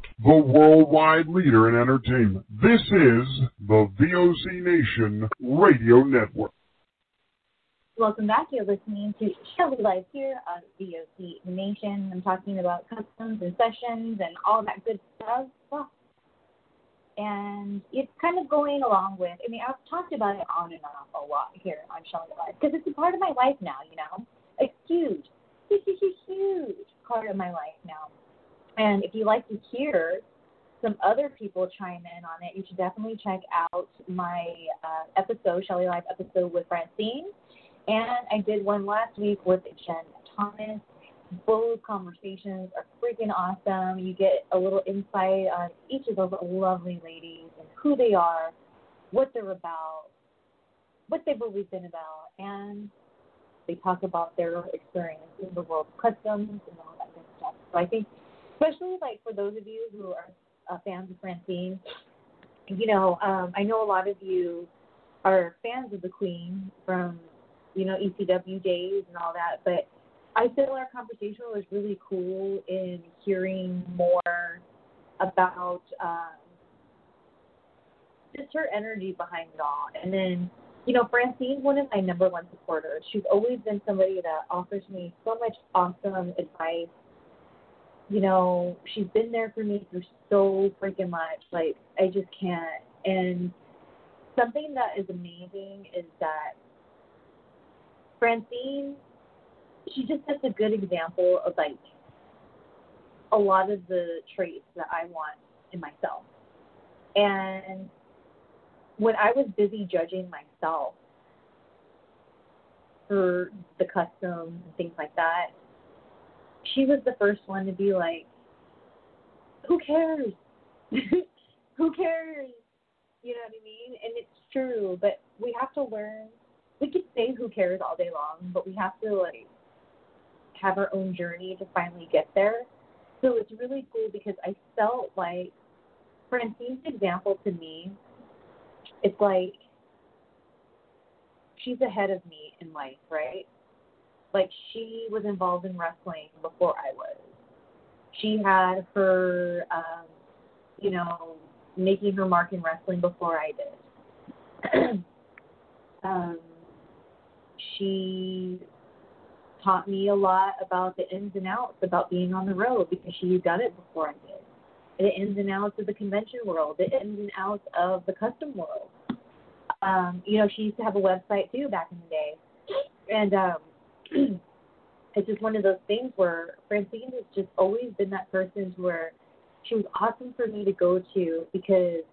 The worldwide leader in entertainment. This is the VOC Nation Radio Network. Welcome back. You're listening to Shelly Live here on VOC Nation. I'm talking about customs and sessions and all that good stuff. And it's kind of going along with, I mean, I've talked about it on and off a lot here on Shelly Live because it's a part of my life now, you know? It's huge. It's a huge part of my life now. And if you like to hear some other people chime in on it, you should definitely check out my uh, episode, Shelly Live episode with Francine. And I did one last week with Jen Thomas. Both conversations are freaking awesome. You get a little insight on each of those lovely ladies and who they are, what they're about, what they've always been about, and they talk about their experience in the world of customs and all that good stuff. So I think, especially like for those of you who are uh, fans of Francine, you know, um, I know a lot of you are fans of the Queen from, you know, ECW days and all that, but I feel our conversation was really cool in hearing more about um, just her energy behind it all, and then you know, Francine's one of my number one supporters. She's always been somebody that offers me so much awesome advice. You know, she's been there for me through so freaking much. Like, I just can't. And something that is amazing is that Francine, she just sets a good example of like a lot of the traits that I want in myself. And when I was busy judging myself for the custom and things like that, she was the first one to be like, Who cares? Who cares? You know what I mean? And it's true, but we have to learn. We could say who cares all day long, but we have to like have our own journey to finally get there. So it's really cool because I felt like Francine's example to me, it's like she's ahead of me in life, right? Like she was involved in wrestling before I was. She had her, um, you know, making her mark in wrestling before I did. um, she taught me a lot about the ins and outs about being on the road because she had done it before I did. The ins and outs of the convention world, the ins and outs of the custom world. Um, you know, she used to have a website too back in the day. And um it's just one of those things where Francine has just always been that person where she was awesome for me to go to because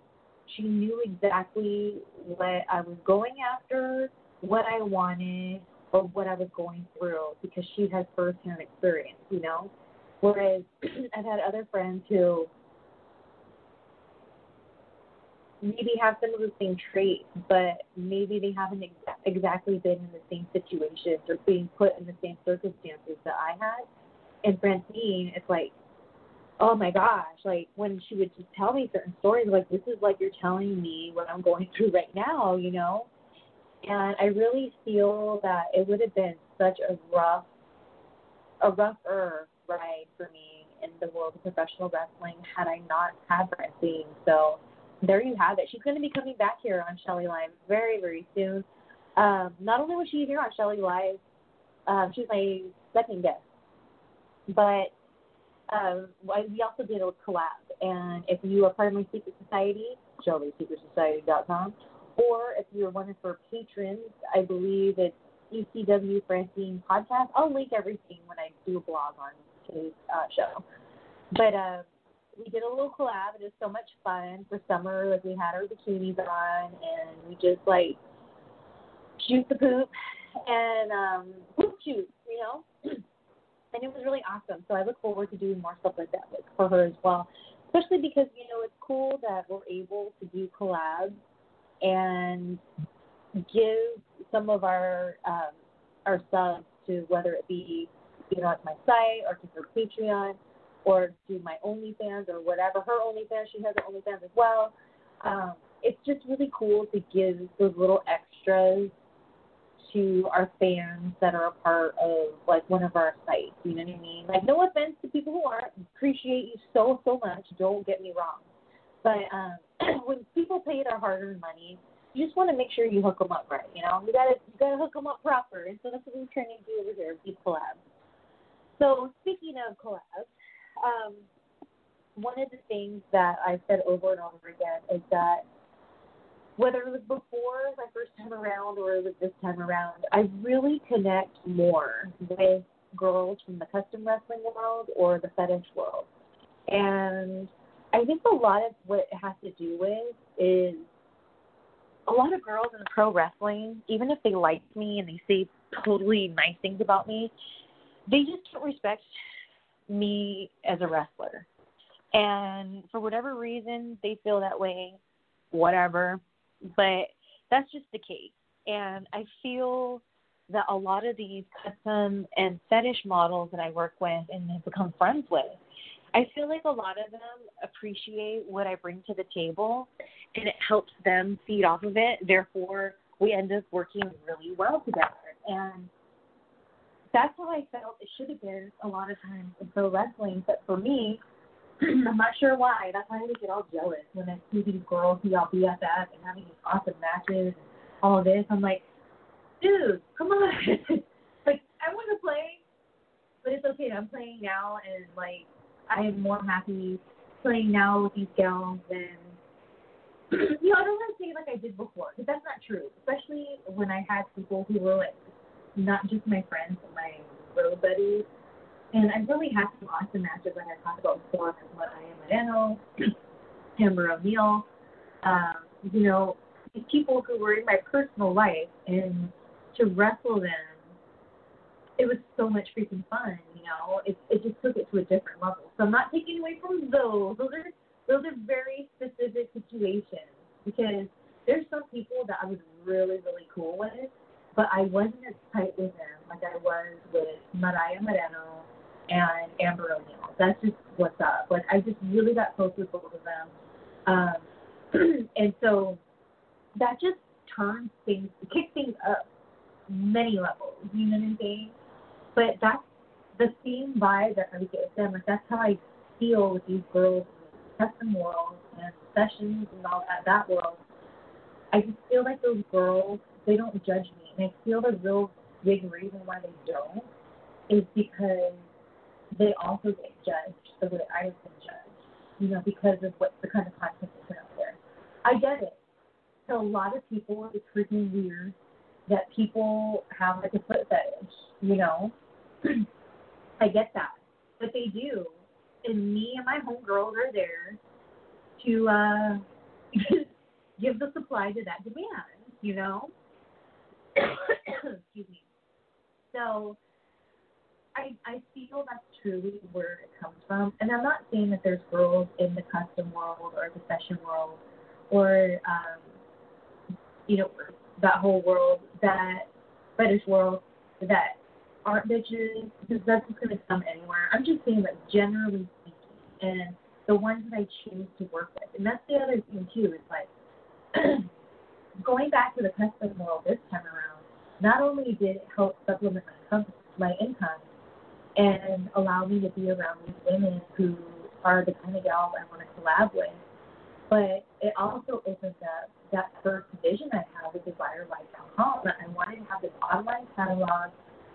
she knew exactly what I was going after, what I wanted, or what I was going through because she has firsthand experience, you know? Whereas I've had other friends who maybe have some of the same traits, but maybe they haven't exactly been in the same situations or being put in the same circumstances that I had. And Francine, it's like, oh my gosh, like when she would just tell me certain stories, like this is like you're telling me what I'm going through right now, you know? And I really feel that it would have been such a rough, a rougher ride for me in the world of professional wrestling had I not had Francine. So there you have it. She's going to be coming back here on Shelly Live very, very soon. Um, not only was she here on Shelly Live, um, she was my second guest, but um, we also did a collab. And if you are part of my secret society, ShellySecretSociety.com, or if you're one of her patrons, I believe it's ECW Francine Podcast. I'll link everything when I do a blog on today's uh, show. But uh, we did a little collab. It was so much fun for summer. Like we had our bikinis on, and we just like shoot the poop and um, poop shoot, you know. and it was really awesome. So I look forward to doing more stuff like that with, for her as well. Especially because you know it's cool that we're able to do collabs and give some of our um, our subs to whether it be you know at my site or to her Patreon or do my OnlyFans or whatever. Her OnlyFans, she has her OnlyFans as well. Um, it's just really cool to give those little extras to our fans that are a part of like one of our sites. You know what I mean? Like no offense to people who aren't. Appreciate you so so much. Don't get me wrong. But um, when people pay their hard-earned money, you just want to make sure you hook them up right. You know, you gotta you gotta hook them up proper. And so that's what we're trying to do over here. These collabs. So speaking of collabs, um, one of the things that I've said over and over again is that whether it was before my first time around or it was this time around, I really connect more with girls from the custom wrestling world or the fetish world. And I think a lot of what it has to do with is a lot of girls in pro wrestling, even if they like me and they say totally nice things about me, they just don't respect me as a wrestler. And for whatever reason, they feel that way, whatever. But that's just the case. And I feel that a lot of these custom and fetish models that I work with and have become friends with, I feel like a lot of them appreciate what I bring to the table and it helps them feed off of it. Therefore, we end up working really well together. And that's how I felt it should have been a lot of times in pro wrestling. But for me, I'm not sure why. That's why I get all jealous when I see these girls be all BFF and having these awesome matches. all this. I'm like, dude, come on. like, I want to play, but it's okay. I'm playing now, and like, I am more happy playing now with these gals than. you know, I don't want to say like I did before, because that's not true. Especially when I had people who were like, not just my friends, but my road buddies. And I really had some awesome matches like I talked about before, what I am Moreno, Amber O'Neal, um, you know, these people who were in my personal life and to wrestle them it was so much freaking fun, you know. It it just took it to a different level. So I'm not taking away from those. Those are those are very specific situations because there's some people that I was really, really cool with, but I wasn't as tight with them like I was with Mariah Moreno and Amber O'Neal. That's just what's up. Like I just really got close with both of them. Um and so that just turns things kicked things up many levels. You know what I'm saying? But that's the same vibe that I get with them. Like that's how I feel with these girls in the custom world and sessions and all that that world. I just feel like those girls they don't judge me, and I feel the real big reason why they don't is because they also get judged the way I've been judged. You know, because of what the kind of content they put out there. I get it. To a lot of people, it's freaking weird that people have like a foot fetish. You know, I get that, but they do, and me and my homegirls are there to uh, give the supply to that demand. You know, excuse me. So I I feel that's truly where it comes from, and I'm not saying that there's girls in the custom world or the session world or um, you know that whole world that fetish world that art bitches because that's just going to come anywhere. I'm just saying that generally speaking, and the ones that I choose to work with, and that's the other thing too. Is like going back to the custom world this time around. Not only did it help supplement my income and allow me to be around these women who are the kind of gals I want to collab with, but it also opens up that first vision I have with DesireLife.com. I wanted to have this online catalog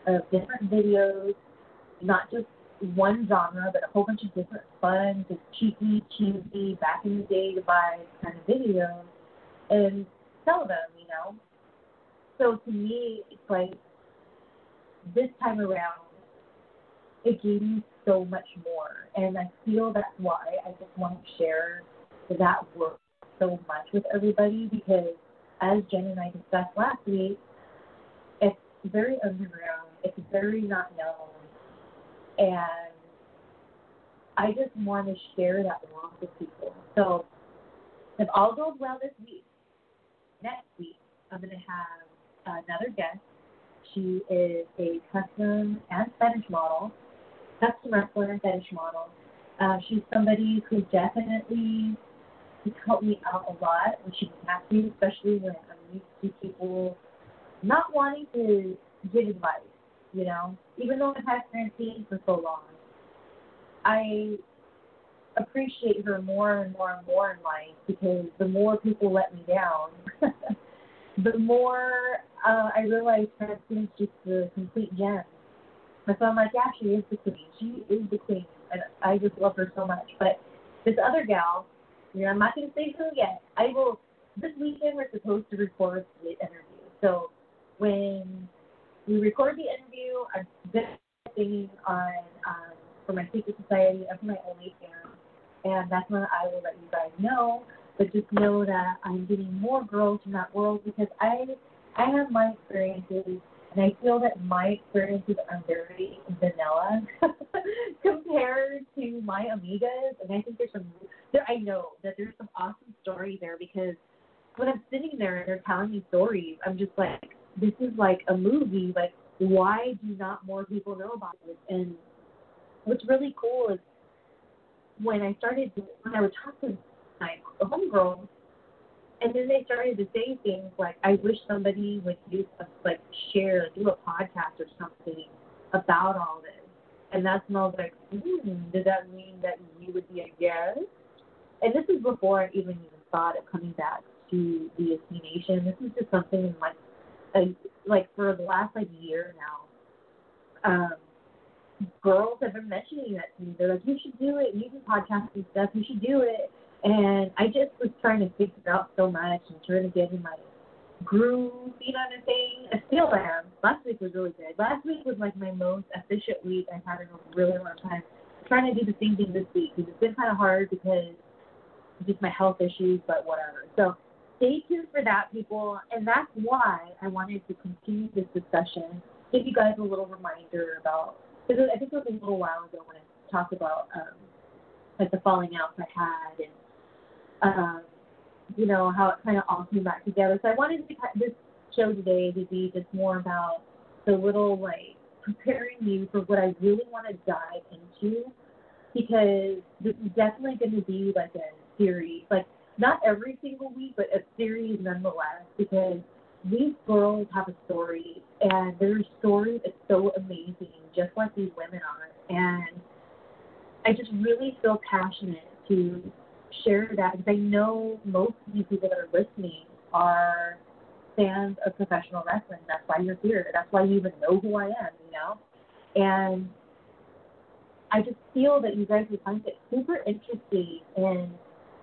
of different videos, not just one genre, but a whole bunch of different fun, just cheeky, cheesy, back in the day vibes kind of videos, and sell them, you know. So to me, it's like this time around, it gave me so much more, and I feel that's why I just want to share that work so much with everybody because, as Jen and I discussed last week, it's very underground it's very not known. And I just want to share that work with people. So if all goes well this week, next week, I'm going to have another guest. She is a custom and fetish model, custom wrestler and fetish model. Uh, she's somebody who definitely helped me out a lot when she was happy, especially when I'm used to people not wanting to give advice you know, even though I've had Francine for so long, I appreciate her more and more and more in life because the more people let me down, the more uh, I realize Francine's just a complete gem. And so I'm like, yeah, she is the queen. She is the queen. And I just love her so much. But this other gal, you know, I'm not going to say who yet. I will, this weekend we're supposed to record the interview. So when we record the interview. I'm singing on um, for my secret society for my OnlyFans, and that's when I will let you guys know. But just know that I'm getting more girls from that world because I I have my experiences, and I feel that my experiences are very vanilla compared to my amigas. And I think there's some there. I know that there's some awesome stories there because when I'm sitting there and they're telling me stories, I'm just like this is like a movie. Like, why do not more people know about this? And what's really cool is when I started, when I would talk to my homegirls, and then they started to say things like, "I wish somebody would do like share, do a podcast or something about all this." And that's when I was like, hmm, "Does that mean that you would be a guest?" And this is before I even even thought of coming back to the VOC Nation. This is just something like, like, like for the last like year now. Um, girls have been mentioning that to me. They're like, you should do it. You do podcasting stuff. You should do it. And I just was trying to figure it out so much and trying to get in my groove, you know what I'm saying? I still am. Last week was really good. Last week was like my most efficient week I've had in a really long time. I'm trying to do the same thing this week because it's been kind of hard because of just my health issues, but whatever. So stay tuned for that, people. And that's why I wanted to continue this discussion, give you guys a little reminder about, because I think it was a little while ago when I talked about um, like the falling outs I had and um, you know, how it kind of all came back together. So I wanted to, this show today to be just more about the little, like, preparing you for what I really want to dive into because this is definitely going to be like a series, like not every single week, but a series nonetheless because these girls have a story and their story is so amazing, just like these women are. And I just really feel passionate to share that because I know most of you people that are listening are fans of professional wrestling. That's why you're here. That's why you even know who I am, you know? And I just feel that you guys would find it super interesting and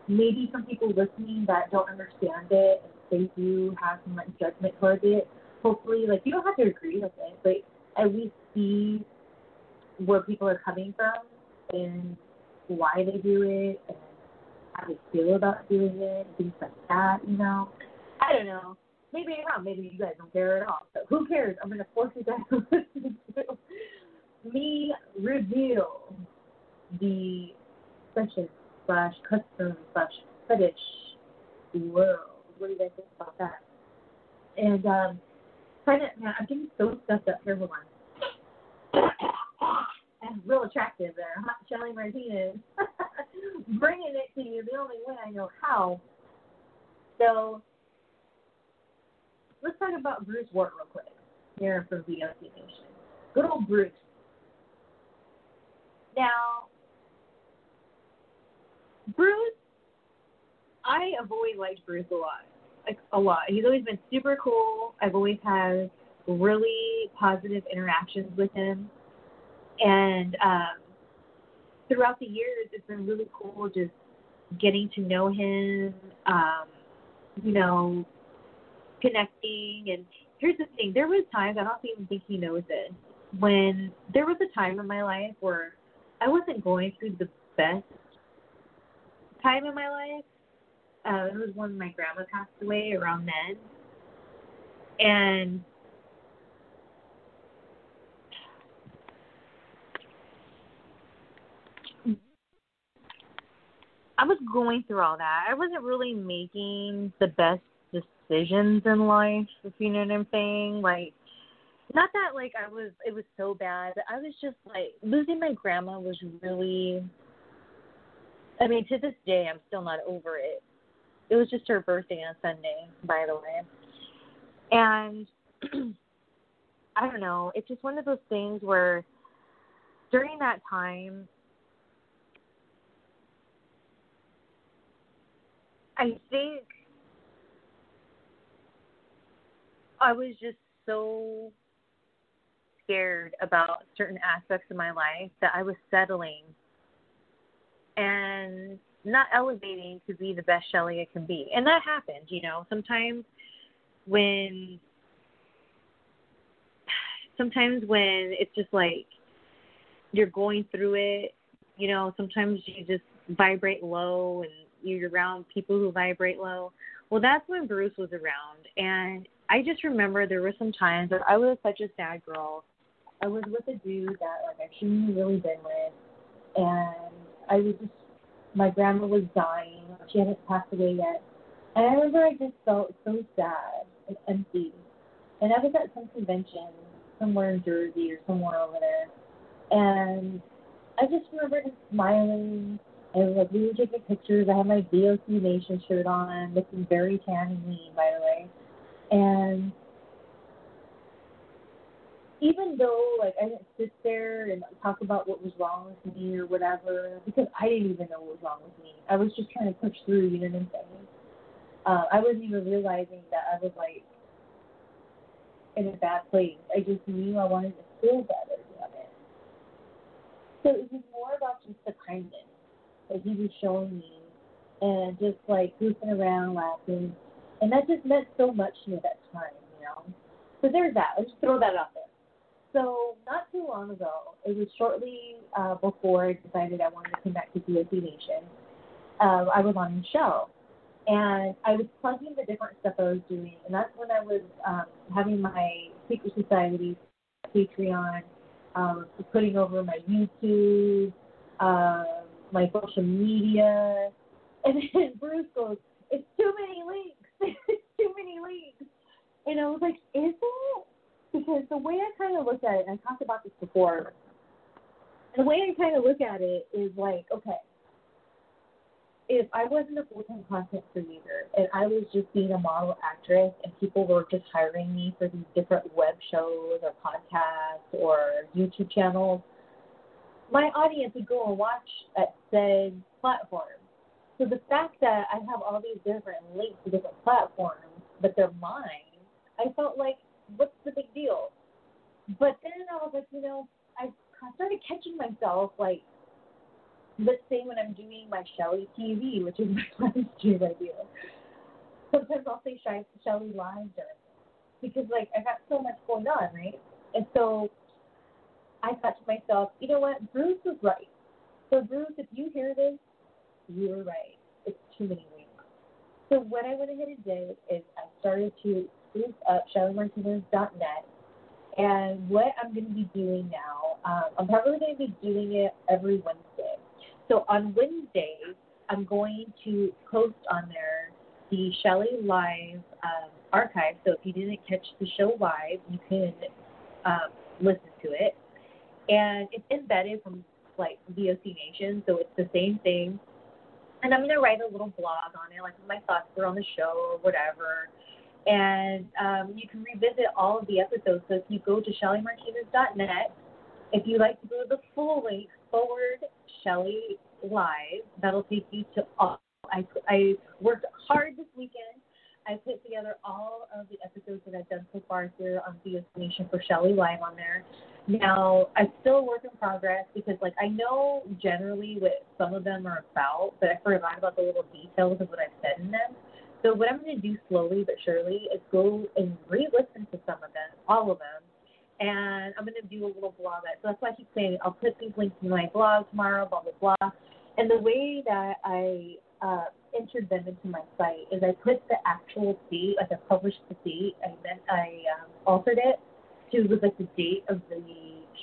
maybe some people listening that don't understand it and they do have some like judgment towards it. Hopefully, like you don't have to agree with it, but at least see where people are coming from and why they do it and how they feel about doing it, things like that, you know. I don't know. Maybe I'm wrong. Maybe you guys don't care at all. So who cares? I'm gonna force you guys to to me reveal the session slash custom slash fetish world. What do you guys think about that? And um kind of man, I'm getting so stuffed up here. Hold on. Real attractive there, huh? Shelly Martinez. Bringing it to you the only way I know how. So, let's talk about Bruce Wirt real quick here for VOC Nation. Good old Bruce. Now, Bruce, I have always liked Bruce a lot. Like, a lot. He's always been super cool. I've always had really positive interactions with him and um, throughout the years, it's been really cool just getting to know him, um, you know, connecting. And here's the thing: there was times I don't even think he knows it. When there was a time in my life where I wasn't going through the best time in my life. Uh, it was when my grandma passed away around then, and I was going through all that. I wasn't really making the best decisions in life, if you know what I'm saying. Like, not that like I was, it was so bad, but I was just like losing my grandma was really. I mean, to this day, I'm still not over it. It was just her birthday on Sunday, by the way, and I don't know. It's just one of those things where during that time I think I was just so scared about certain aspects of my life that I was settling and not elevating to be the best Shelly I can be. And that happened, you know. Sometimes when sometimes when it's just like you're going through it, you know, sometimes you just vibrate low and you're around people who vibrate low. Well, that's when Bruce was around, and I just remember there were some times that I was such a sad girl. I was with a dude that like I shouldn't really been with, and I was just my grandma was dying. She hadn't passed away yet, and I remember I just felt so sad and empty. And I was at some convention somewhere in Jersey or somewhere over there, and I just remember him smiling and like we were taking pictures. I had my VOC Nation shirt on, looking very tan and lean, by the way. And even though like I didn't sit there and talk about what was wrong with me or whatever, because I didn't even know what was wrong with me. I was just trying to push through, you know what I'm saying? Uh, I wasn't even realizing that I was like in a bad place. I just knew I wanted to feel better doing it. So it was more about just the kindness that he was showing me and just like goofing around, laughing. And that just meant so much to me at that time, you know. So there's that. I'll just throw that out there. So not too long ago, it was shortly uh, before I decided I wanted to connect with VOC Nation. Uh, I was on the show, and I was plugging the different stuff I was doing, and that's when I was um, having my secret society, Patreon, um, putting over my YouTube, uh, my social media, and then Bruce goes, "It's too many links. it's too many links," and I was like, "Is it?" Because the way I kind of look at it, and I talked about this before, the way I kind of look at it is like, okay, if I wasn't a full time content creator and I was just being a model actress and people were just hiring me for these different web shows or podcasts or YouTube channels, my audience would go and watch at said platform. So the fact that I have all these different links to different platforms, but they're mine, I felt like, what's the big deal? But then I was like, you know, I started catching myself like let's say when I'm doing my Shelly TV, which is my live stream I do, sometimes I'll say Shelly Live during because like I got so much going on, right? And so I thought to myself, you know what, Bruce was right. So Bruce, if you hear this, you were right. It's too many weeks. So what I went ahead and did is I started to spruce up ShellyMartinez.net and what I'm going to be doing now, um, I'm probably going to be doing it every Wednesday. So on Wednesdays, I'm going to post on there the Shelly Live um, archive. So if you didn't catch the show live, you can um, listen to it. And it's embedded from like VOC Nation, so it's the same thing. And I'm to write a little blog on it, like my thoughts were on the show or whatever. And um, you can revisit all of the episodes. So if you go to ShellyMartinez.net, if you like to go to the full link forward Shelly Live. That'll take you to all. I, I worked hard this weekend. I put together all of the episodes that I've done so far here on VOC Nation for Shelly Live on there. Now, I'm still work in progress because, like, I know generally what some of them are about, but I forgot about the little details of what I've said in them. So, what I'm going to do slowly but surely is go and re listen to some of them, all of them, and I'm going to do a little blog. So that's why I keep saying I'll put these links in my blog tomorrow, blah, blah, blah. And the way that I uh, entered them into my site is I put the actual date, like I published the date, I then I um, altered it to with like the date of the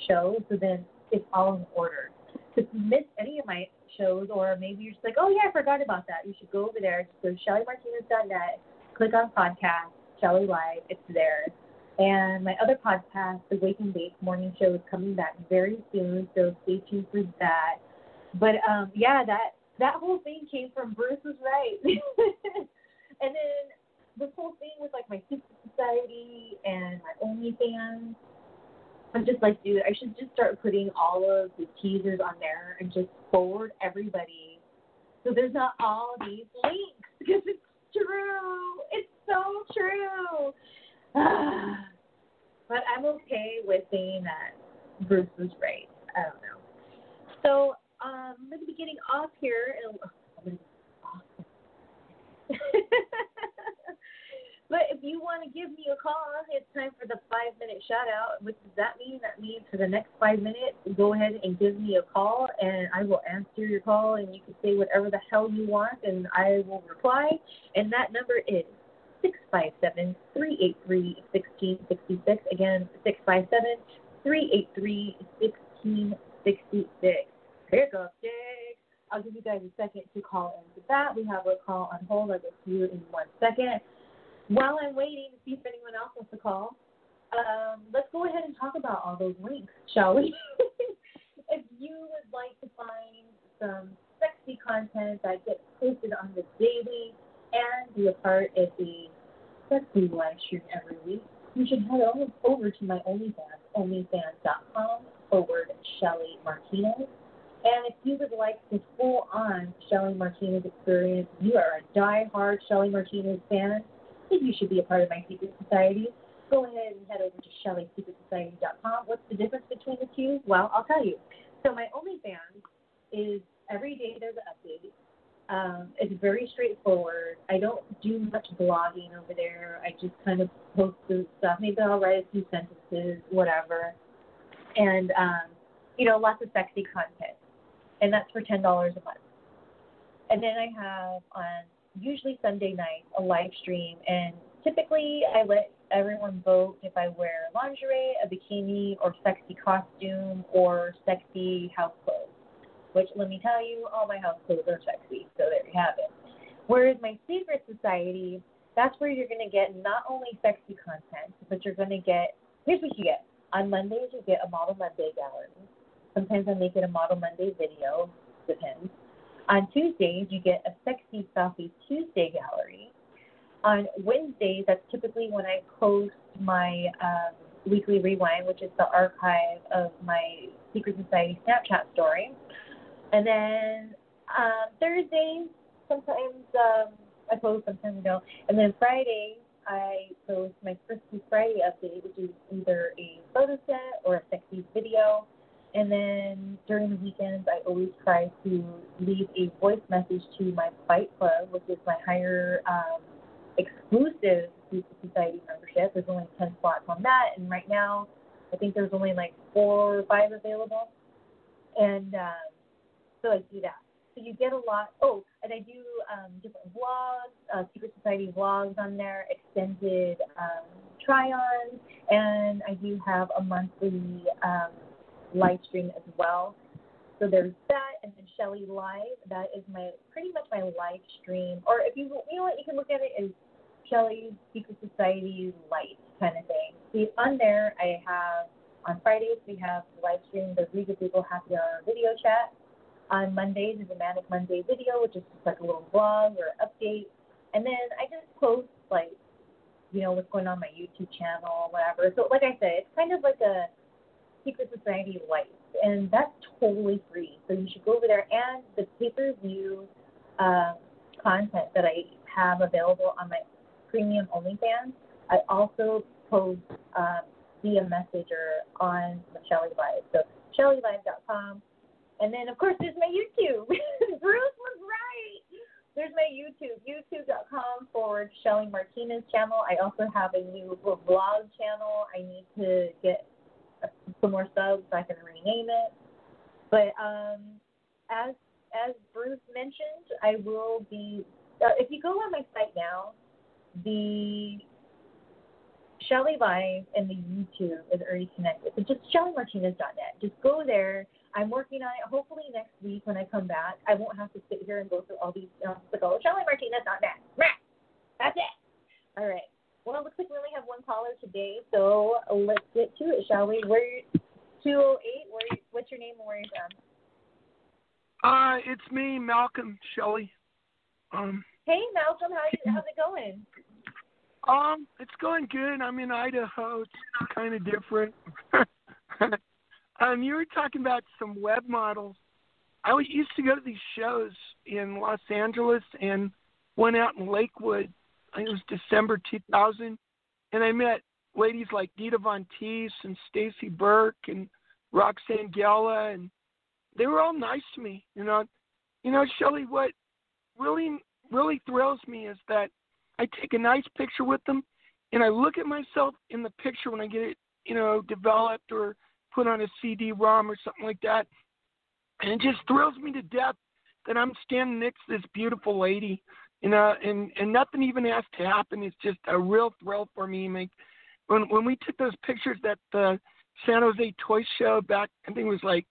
show, so then it's all in order. So if you miss any of my shows, or maybe you're just like, oh yeah, I forgot about that, you should go over there. Go to ShellyMartinez.net, click on podcast, Shelly Live, it's there. And my other podcast, the Wake and Bake Morning Show, is coming back very soon, so stay tuned for that. But um, yeah, that that whole thing came from Bruce was right. and then this whole thing with like my Super Society and my OnlyFans. I'm just like, dude, I should just start putting all of the teasers on there and just forward everybody. So there's not all these links because it's true. It's so true. but I'm okay with saying that Bruce was right. I don't know. So um, I'm going to be getting off here. But if you want to give me a call, it's time for the five minute shout out. What does that mean? That means for the next five minutes, go ahead and give me a call, and I will answer your call, and you can say whatever the hell you want, and I will reply. And that number is six five seven three eight three sixteen sixty six. Again, six five seven three eight three sixteen sixty six. Pick up, Jake. I'll give you guys a second to call into that. We have a call on hold. I'll get to you in one second. While I'm waiting to see if anyone else wants to call, um, let's go ahead and talk about all those links, shall we? if you would like to find some sexy content that gets posted on the daily and be a part of the sexy live stream every week, you should head over to my OnlyFans, onlyfans.com forward Shelly Martinez And if you would like the full on Shelly Martinez experience, you are a die-hard Shelly Martinez fan, then you should be a part of my secret society. Go ahead and head over to ShellySecretSociety.com. What's the difference between the two? Well, I'll tell you. So my OnlyFans is every day there's an update. Um, it's very straightforward. I don't do much blogging over there. I just kind of post the stuff. Maybe I'll write a few sentences, whatever. And um, you know, lots of sexy content. And that's for ten dollars a month. And then I have on usually Sunday night a live stream and typically I let everyone vote if I wear lingerie, a bikini, or sexy costume or sexy house clothes. Which let me tell you, all my house clothes are sexy, so there you have it. Whereas my secret society, that's where you're gonna get not only sexy content, but you're gonna get here's what you get. On Mondays you get a Model Monday gallery. Sometimes I make it a Model Monday video, depends. On Tuesdays you get a sexy selfie Tuesday gallery. On Wednesdays, that's typically when I post my um, weekly rewind, which is the archive of my Secret Society Snapchat story. And then um, Thursdays, sometimes um, I post, sometimes I don't. And then Friday, I post my Frisky Friday update, which is either a photo set or a sexy video. And then during the weekends, I always try to leave a voice message to my Fight Club, which is my higher um, exclusive Society membership. There's only 10 spots on that, and right now, I think there's only like four or five available. And um, so I do that. So you get a lot. Oh, and I do um, different vlogs, uh, Secret Society vlogs on there, extended um, try-ons, and I do have a monthly um, live stream as well. So there's that, and then Shelly Live. That is my pretty much my live stream. Or if you you know what you can look at it as Shelly's Secret Society Light kind of thing. See on there, I have on Fridays we have live stream the Riga People Happy Hour video chat. On Mondays is a Manic Monday video, which is just like a little vlog or update. And then I just post like, you know, what's going on my YouTube channel, whatever. So like I said, it's kind of like a Secret Society Light, and that's totally free. So you should go over there. And the pay-per-view uh, content that I have available on my premium only OnlyFans, I also post um, via Messenger on Shelly Live. So ShellyLive.com. And then, of course, there's my YouTube. Bruce was right. There's my YouTube, youtube.com forward Shelly Martinez channel. I also have a new vlog channel. I need to get some more subs I can rename it. But um, as as Bruce mentioned, I will be. Uh, if you go on my site now, the Shelly Live and the YouTube is already connected. So just ShellyMartinez.net. Just go there. I'm working on it. Hopefully next week when I come back, I won't have to sit here and go through all these. You know, like, oh, ShellyMartinez.net. That's it. All right. Well, it looks like we only have one caller today, so let's get to it, shall we? Where 208? Where? What's your name and where are you from? Uh, it's me, Malcolm Shelley. Um. Hey, Malcolm. How you, how's it going? Um, it's going good. I'm in Idaho. It's kind of different. um, you were talking about some web models. I used to go to these shows in Los Angeles and went out in Lakewood. Think it was December 2000, and I met ladies like Dita Von Teese and Stacy Burke and Roxanne Gella, and they were all nice to me. You know, you know, Shelly. What really really thrills me is that I take a nice picture with them, and I look at myself in the picture when I get it, you know, developed or put on a CD-ROM or something like that, and it just thrills me to death that I'm standing next to this beautiful lady, you know, and and nothing even has to happen. It's just a real thrill for me. Make when when we took those pictures at the San Jose Toy Show back, I think it was like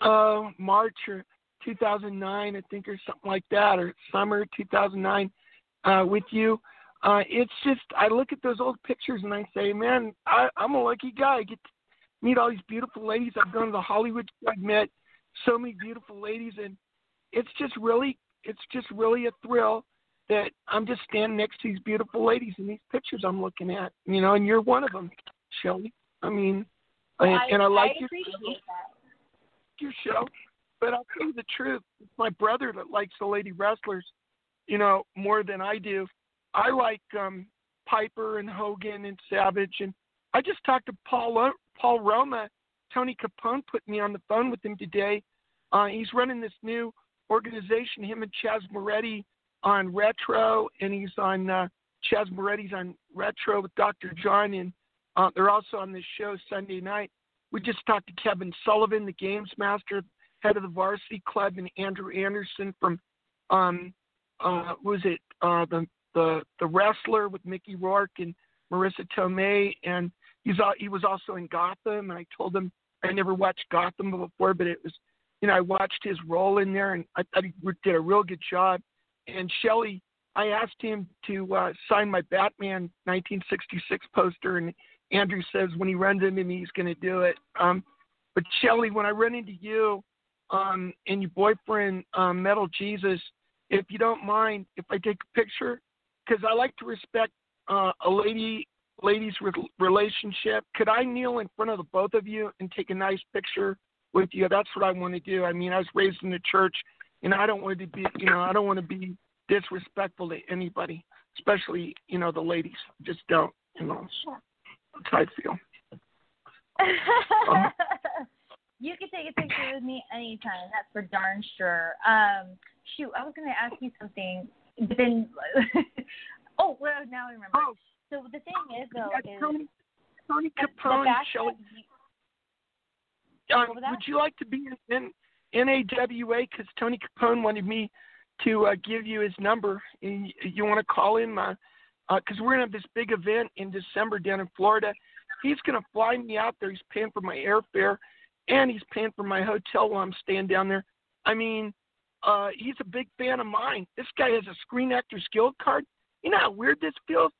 uh March or 2009, I think, or something like that, or summer 2009 uh, with you. Uh, it's just I look at those old pictures and I say, man, I, I'm a lucky guy. I get to meet all these beautiful ladies. I've gone to the Hollywood. I've met so many beautiful ladies, and it's just really, it's just really a thrill that I'm just standing next to these beautiful ladies in these pictures I'm looking at. You know, and you're one of them, Shelly. I mean, well, and, I, and I like your show, your show. but I'll tell you the truth. It's my brother that likes the lady wrestlers, you know, more than I do. I like um Piper and Hogan and Savage, and I just talked to Paul Paul Roma. Tony Capone put me on the phone with him today. Uh, he's running this new organization, him and Chaz Moretti on Retro, and he's on uh, Chaz Moretti's on Retro with Dr. John, and uh, they're also on this show Sunday night. We just talked to Kevin Sullivan, the games master, head of the varsity club, and Andrew Anderson from um, uh, was it uh, the the the wrestler with Mickey Rourke and Marisa Tomei, and he's he was also in Gotham. And I told him I never watched Gotham before, but it was you know I watched his role in there, and I thought he did a real good job. And Shelley, I asked him to uh, sign my Batman 1966 poster, and Andrew says when he runs into me, he's going to do it. Um, but Shelley, when I run into you um, and your boyfriend, um, Metal Jesus, if you don't mind, if I take a picture, because I like to respect uh, a lady ladies re- relationship. Could I kneel in front of the both of you and take a nice picture with you? That's what I want to do. I mean, I was raised in the church, and I don't want to be, you know, I don't want to be disrespectful to anybody, especially you know the ladies. Just don't, you know. So that's how I feel. um, you can take a picture with me anytime. That's for darn sure. Um, shoot, I was going to ask you something, but then, oh, well, now I remember. Oh. So the thing is, though, yeah, is Tony, Tony Capone, Shelley. Um, would you like to be in, NAWA? Because Tony Capone wanted me to uh, give you his number. And you want to call him? Because uh, uh, we're going to have this big event in December down in Florida. He's going to fly me out there. He's paying for my airfare and he's paying for my hotel while I'm staying down there. I mean, uh, he's a big fan of mine. This guy has a Screen Actors Guild card. You know how weird this feels?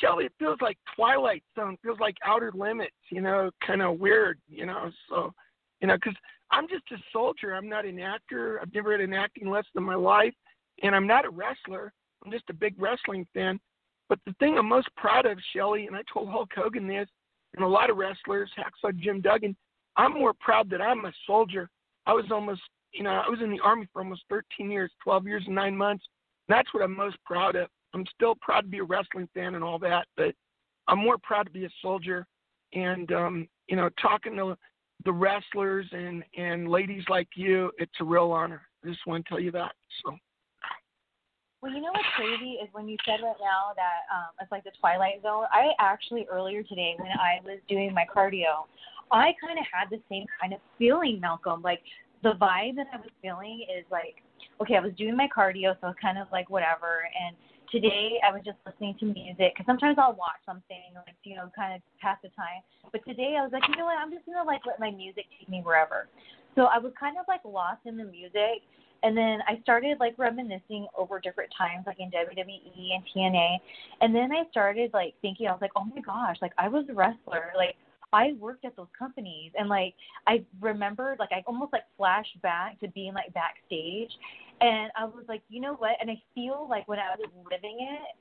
Shelley, it feels like Twilight Zone. It feels like Outer Limits, you know, kind of weird, you know. So, you know, because I'm just a soldier. I'm not an actor. I've never had an acting lesson in my life. And I'm not a wrestler. I'm just a big wrestling fan. But the thing I'm most proud of, Shelley, and I told Hulk Hogan this, and a lot of wrestlers, Hacksaw Jim Duggan, I'm more proud that I'm a soldier. I was almost, you know, I was in the army for almost 13 years, 12 years and nine months. That's what I'm most proud of. I'm still proud to be a wrestling fan and all that, but I'm more proud to be a soldier. And um, you know, talking to the wrestlers and and ladies like you, it's a real honor. I just want to tell you that. So. Well, you know what's crazy is when you said right now that um, it's like the Twilight Zone. I actually earlier today when I was doing my cardio, I kind of had the same kind of feeling, Malcolm. Like the vibe that I was feeling is like, okay, I was doing my cardio, so it's kind of like whatever. And today I was just listening to music because sometimes I'll watch something like you know kind of pass the time. But today I was like, you know what? I'm just gonna like let my music take me wherever. So I was kind of like lost in the music. And then I started like reminiscing over different times, like in WWE and TNA. And then I started like thinking, I was like, oh my gosh, like I was a wrestler. Like I worked at those companies and like I remember like I almost like flashed back to being like backstage and I was like, you know what? And I feel like when I was living it,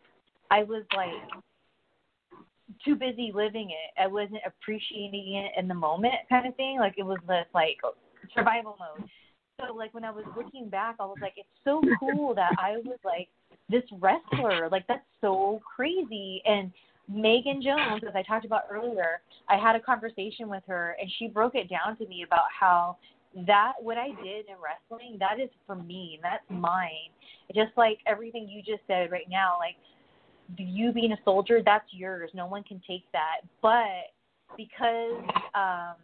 I was like too busy living it. I wasn't appreciating it in the moment kind of thing. Like it was this like survival mode. So like when I was looking back, I was like, it's so cool that I was like this wrestler. Like that's so crazy and Megan Jones, as I talked about earlier, I had a conversation with her and she broke it down to me about how that what I did in wrestling, that is for me, that's mine. Just like everything you just said right now, like you being a soldier, that's yours. No one can take that. But because um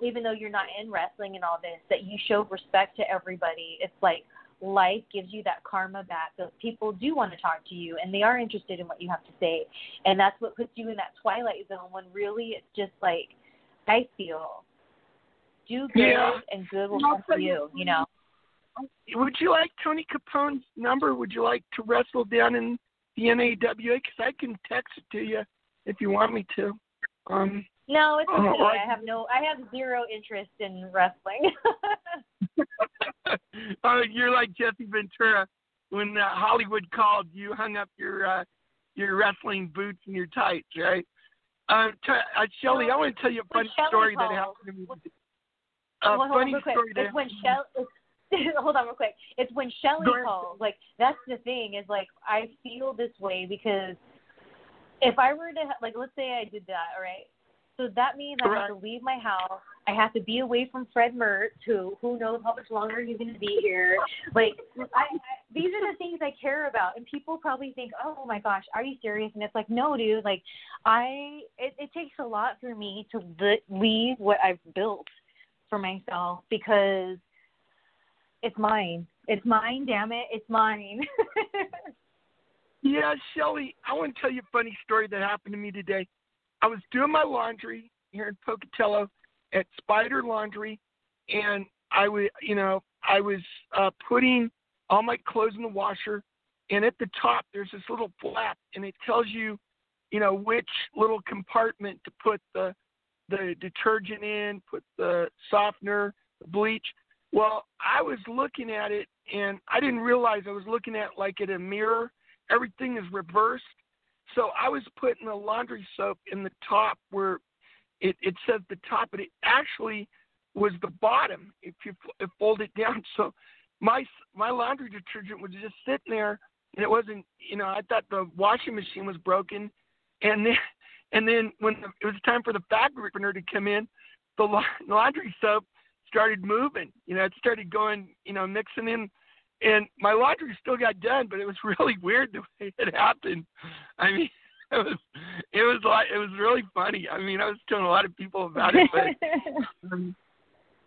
even though you're not in wrestling and all this, that you show respect to everybody, it's like life gives you that karma back. Those people do want to talk to you and they are interested in what you have to say. And that's what puts you in that twilight zone when really it's just like, I feel, do good yeah. and good will come for you, you know. Would you like Tony Capone's number? Would you like to wrestle down in the NAWA? Because I can text it to you if you want me to. Um, no, it's okay. Uh, I have no, I have zero interest in wrestling. uh, you're like Jesse Ventura. When uh, Hollywood called, you hung up your uh, your wrestling boots and your tights, right? Uh, t- uh, Shelly, I want to tell you a funny story that happened to me. A well, funny story that it's when Shelley, it's, hold on real quick. It's when Shelly calls. Like that's the thing is like I feel this way because if I were to like let's say I did that, all right. So that means I have to leave my house. I have to be away from Fred Mertz, who who knows how much longer he's going to be here. Like I, I these are the things I care about, and people probably think, oh my gosh, are you serious? And it's like, no, dude. Like I, it, it takes a lot for me to li- leave what I've built for myself because it's mine. It's mine, damn it. It's mine. Yeah, Shelly, I want to tell you a funny story that happened to me today. I was doing my laundry here in Pocatello at Spider Laundry, and I was, you know, I was uh, putting all my clothes in the washer, and at the top there's this little flap, and it tells you, you know, which little compartment to put the the detergent in, put the softener, the bleach. Well, I was looking at it, and I didn't realize I was looking at like at a mirror everything is reversed. So I was putting the laundry soap in the top where it, it says the top, but it actually was the bottom if you if fold it down. So my my laundry detergent was just sitting there, and it wasn't. You know, I thought the washing machine was broken, and then and then when it was time for the fabric opener to come in, the la- laundry soap started moving. You know, it started going. You know, mixing in and my laundry still got done, but it was really weird the way it happened. I mean, it was it was like it was really funny. I mean, I was telling a lot of people about it, but um,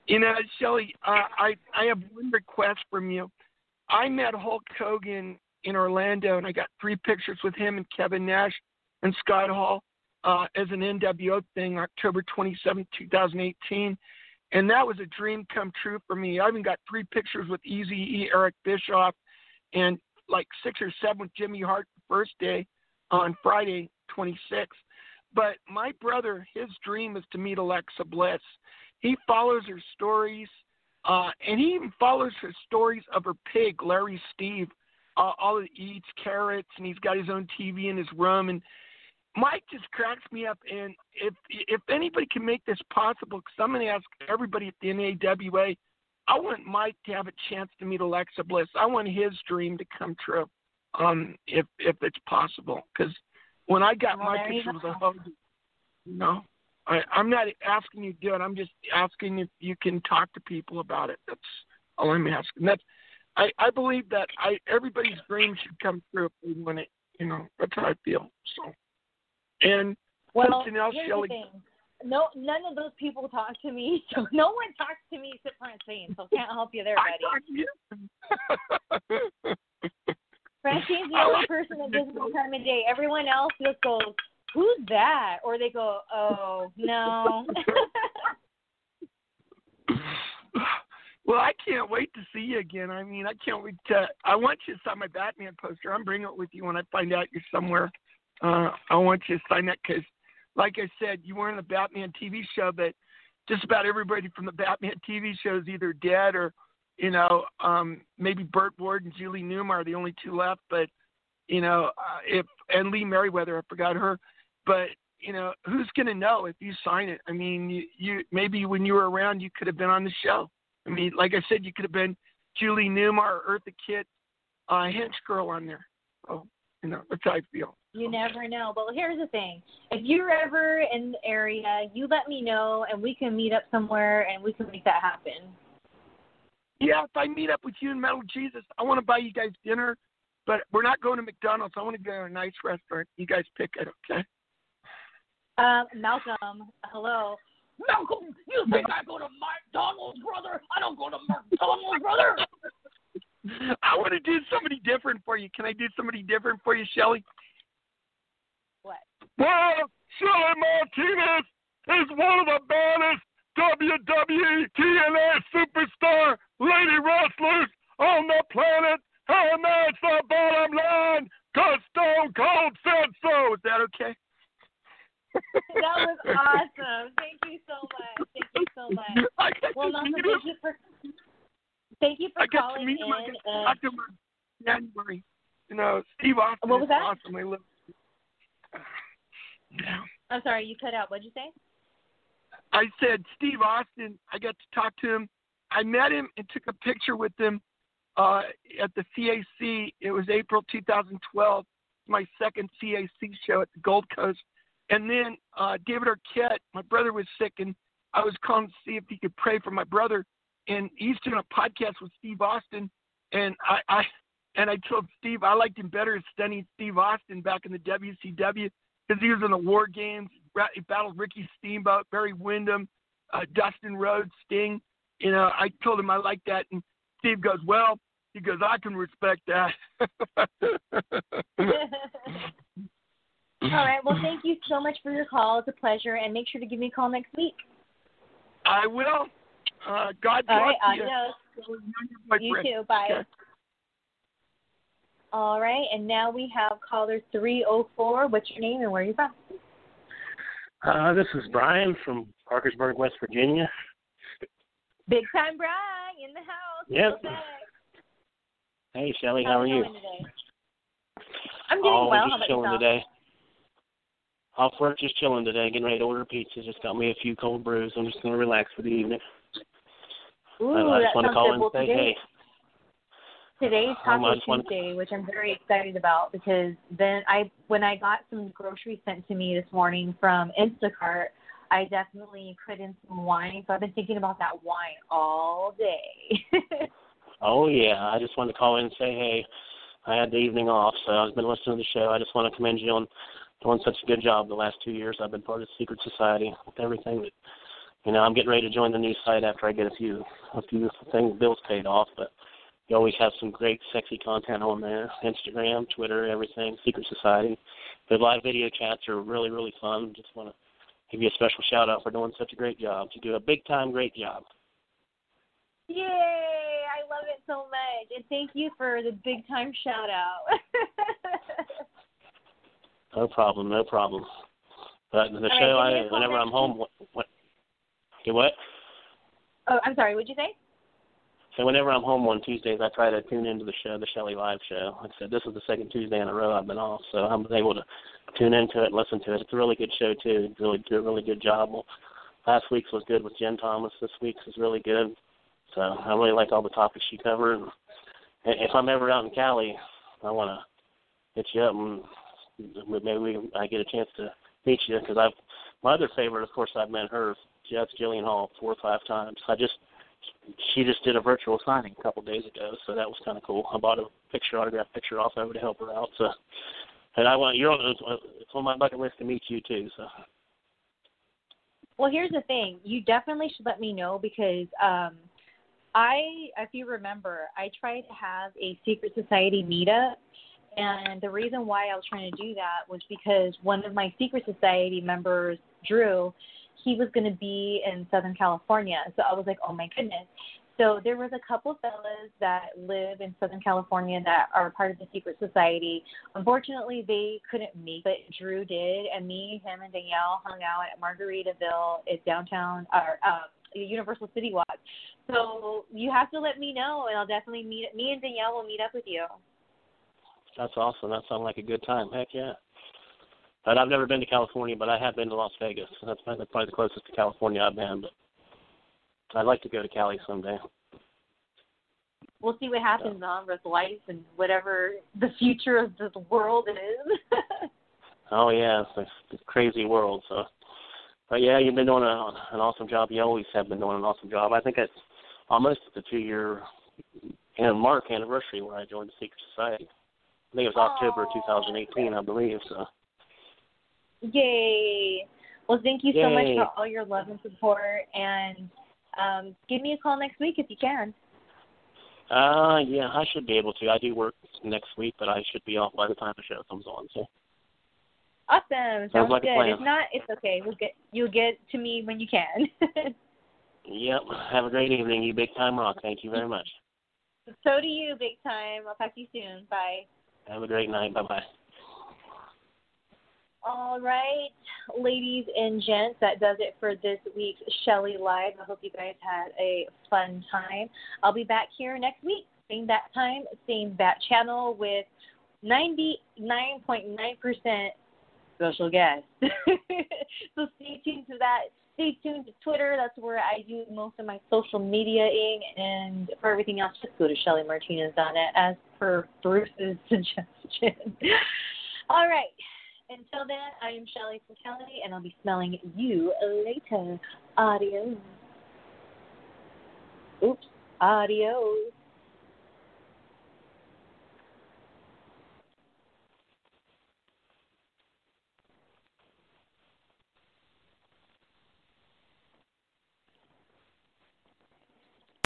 you know, Shelly, uh, I I have one request from you. I met Hulk Hogan in Orlando, and I got three pictures with him and Kevin Nash and Scott Hall uh, as an NWO thing, October 27, 2018 and that was a dream come true for me. I even got three pictures with Easy E, Eric Bischoff, and like six or seven with Jimmy Hart the first day on Friday 26th. But my brother, his dream is to meet Alexa Bliss. He follows her stories, uh, and he even follows her stories of her pig, Larry Steve. Uh, all he eats carrots, and he's got his own TV in his room, and Mike just cracks me up, and if if anybody can make this possible, because I'm going to ask everybody at the NAWA, I want Mike to have a chance to meet Alexa Bliss. I want his dream to come true, um, if if it's possible. Because when I got Well, my picture with a hug, you know, I, I'm not asking you to do it. I'm just asking if you can talk to people about it. That's all I'm asking. That's I I believe that I everybody's dream should come true if they want it. You know, that's how I feel. So. And well, something else, here's Shelley. the thing. No, none of those people talk to me, so no one talks to me except Francine. So can't help you there, buddy. Francine's the only person that me time of day. Everyone else just goes, "Who's that?" Or they go, "Oh no." Well, I can't wait to see you again. I mean, I can't wait to. I want you to sign my Batman poster. I'm bringing it with you when I find out you're somewhere. Uh, I want you to sign that because, like I said, you were in the Batman TV show, but just about everybody from the Batman TV show is either dead or, you know, um, maybe Burt Ward and Julie Newmar are the only two left. But, you know, uh, if and Lee Meriwether, I forgot her. But you know, who's going to know if you sign it? I mean, you, you maybe when you were around, you could have been on the show. I mean, like I said, you could have been Julie Newmar, or Eartha Kitt, uh, Hench Girl on there. Oh, you know, that's how I feel. You never know. But here's the thing: if you're ever in the area, you let me know, and we can meet up somewhere, and we can make that happen. Yeah, if I meet up with you in Metal Jesus, I want to buy you guys dinner, but we're not going to McDonald's. I want to go to a nice restaurant. You guys pick it, okay? Um, Malcolm, hello. Malcolm, you think I go to McDonald's, brother? I don't go to McDonald's, brother. I want to do somebody different for you. Can I do somebody different for you, Shelly? Well, Shelly Martinez is one of the baddest WWE TNA superstar lady wrestlers on the planet, and that's the bottom line, because Stone Cold said so. Is that okay? That was awesome. Thank you so much. Thank you so much. I got Well, to meet thank you for thank you for I to calling meet him. I in. got to uh, in January. You know, Steve Austin What was that? awesome. I love. I'm sorry, you cut out. What'd you say? I said Steve Austin. I got to talk to him I met him and took a picture with him uh, at the CAC. It was April 2012, my second CAC show at the Gold Coast. And then uh, David Arquette, my brother was sick, and I was calling to see if he could pray for my brother. And he's doing a podcast with Steve Austin, and I, I and I told Steve I liked him better as Stunning Steve Austin back in the WCW because he was in the War Games. He battled Ricky Steamboat, Barry Windham, uh, Dustin Rhodes, Sting. You know, I told him I like that, and Steve goes, "Well," he goes, "I can respect that." All right. Well, thank you so much for your call. It's a pleasure, and make sure to give me a call next week. I will. Uh, God bless right. you. Adios. You too. Bye. Okay. All right. And now we have caller 304. What's your name and where are you from? Uh, this is Brian from Parkersburg, West Virginia. Big time Brian in the house. Yep. Hey, Shelly, How how are you you? today? I'm doing oh, well. just How about chilling today. Off work, just chilling today. Getting ready to order pizza. Just got me a few cold brews. I'm just gonna relax for the evening. Ooh, I, I that just want to call and say, today, hey, today's Taco Tuesday, which I'm very excited about because then I, when I got some groceries sent to me this morning from Instacart, I definitely put in some wine. So I've been thinking about that wine all day. oh yeah, I just wanted to call in and say, hey, I had the evening off, so I've been listening to the show. I just want to commend you on doing such a good job the last two years. I've been part of the secret society with everything that you know, I'm getting ready to join the new site after I get a few a few things bills paid off, but you always have some great sexy content on there. Instagram, Twitter, everything, Secret Society. The live video chats are really, really fun. Just want to give you a special shout out for doing such a great job. You do a big time great job. Yay! I love it so much. And thank you for the big time shout out. No problem, no problem. But the right, show, a I whenever I'm home, what, what? What? oh, I'm sorry. What'd you say? So whenever I'm home on Tuesdays, I try to tune into the show, the Shelley Live show. Like I said, this is the second Tuesday in a row I've been off, so I'm able to tune into it listen to it. It's a really good show too. It's really do a really good job. Last week's was good with Jen Thomas. This week's is really good. So I really like all the topics she covered. If I'm ever out in Cali, I want to hit you up and maybe we, I get a chance to meet you because I've my other favorite, of course, I've met her. That's Jillian Hall four or five times. I just she just did a virtual signing a couple days ago, so that was kind of cool. I bought a picture, autograph picture off of her to help her out. So, and I want you're on it's on my bucket list to meet you too. So, Well, here's the thing. You definitely should let me know because um I, if you remember, I tried to have a secret society meetup, and the reason why I was trying to do that was because one of my secret society members, Drew, he was going to be in Southern California. So I was like, oh my goodness. So there was a couple fellas that live in Southern California that are part of the secret society. Unfortunately, they couldn't make, but Drew did, and me, him, and Danielle hung out at Margaritaville. It's downtown, or um, Universal City Walk. So you have to let me know, and I'll definitely meet. Me and Danielle will meet up with you. that's awesome. That sounds like a good time. Heck yeah. But I've never been to California, but I have been to Las Vegas. That's probably probably the closest to California I've been. But I'd like to go to Cali someday. We'll see what happens on with life and whatever the future of the world is. Oh yeah, it's a, it's a crazy world. So, but yeah, you've been doing a, an awesome job. You always have been doing an awesome job. I think it's almost the two year and mark anniversary where I joined the Secret Society. I think it was October 2018, I believe. So, Yay! Well, thank you so much for all your love and support, and um, give me a call next week if you can. uh, yeah, I should be able to. I do work next week, but I should be off by the time the show comes on. So, Awesome. Sounds, like a good. plan. If not, it's okay. We'll get you'll get to me when you can. yep. Have a great evening, you big time rock. Thank you very much. so do you, big time. I'll talk to you soon. Bye. Have a great night. Bye bye. All right, ladies and gents, that does it for this week's Shelly Live. I hope you guys had a fun time. I'll be back here next week, same bat time, same bat channel with 99.9% special guest. so stay tuned to that stay tuned to Twitter. That's where I do most of my social mediaing. And for everything else, just go to ShellyMartinez.net as per Bruce's suggestion. All right. Until then, I am Shelly from Cali, and I'll be smelling you later. Adios. Oops. Adios.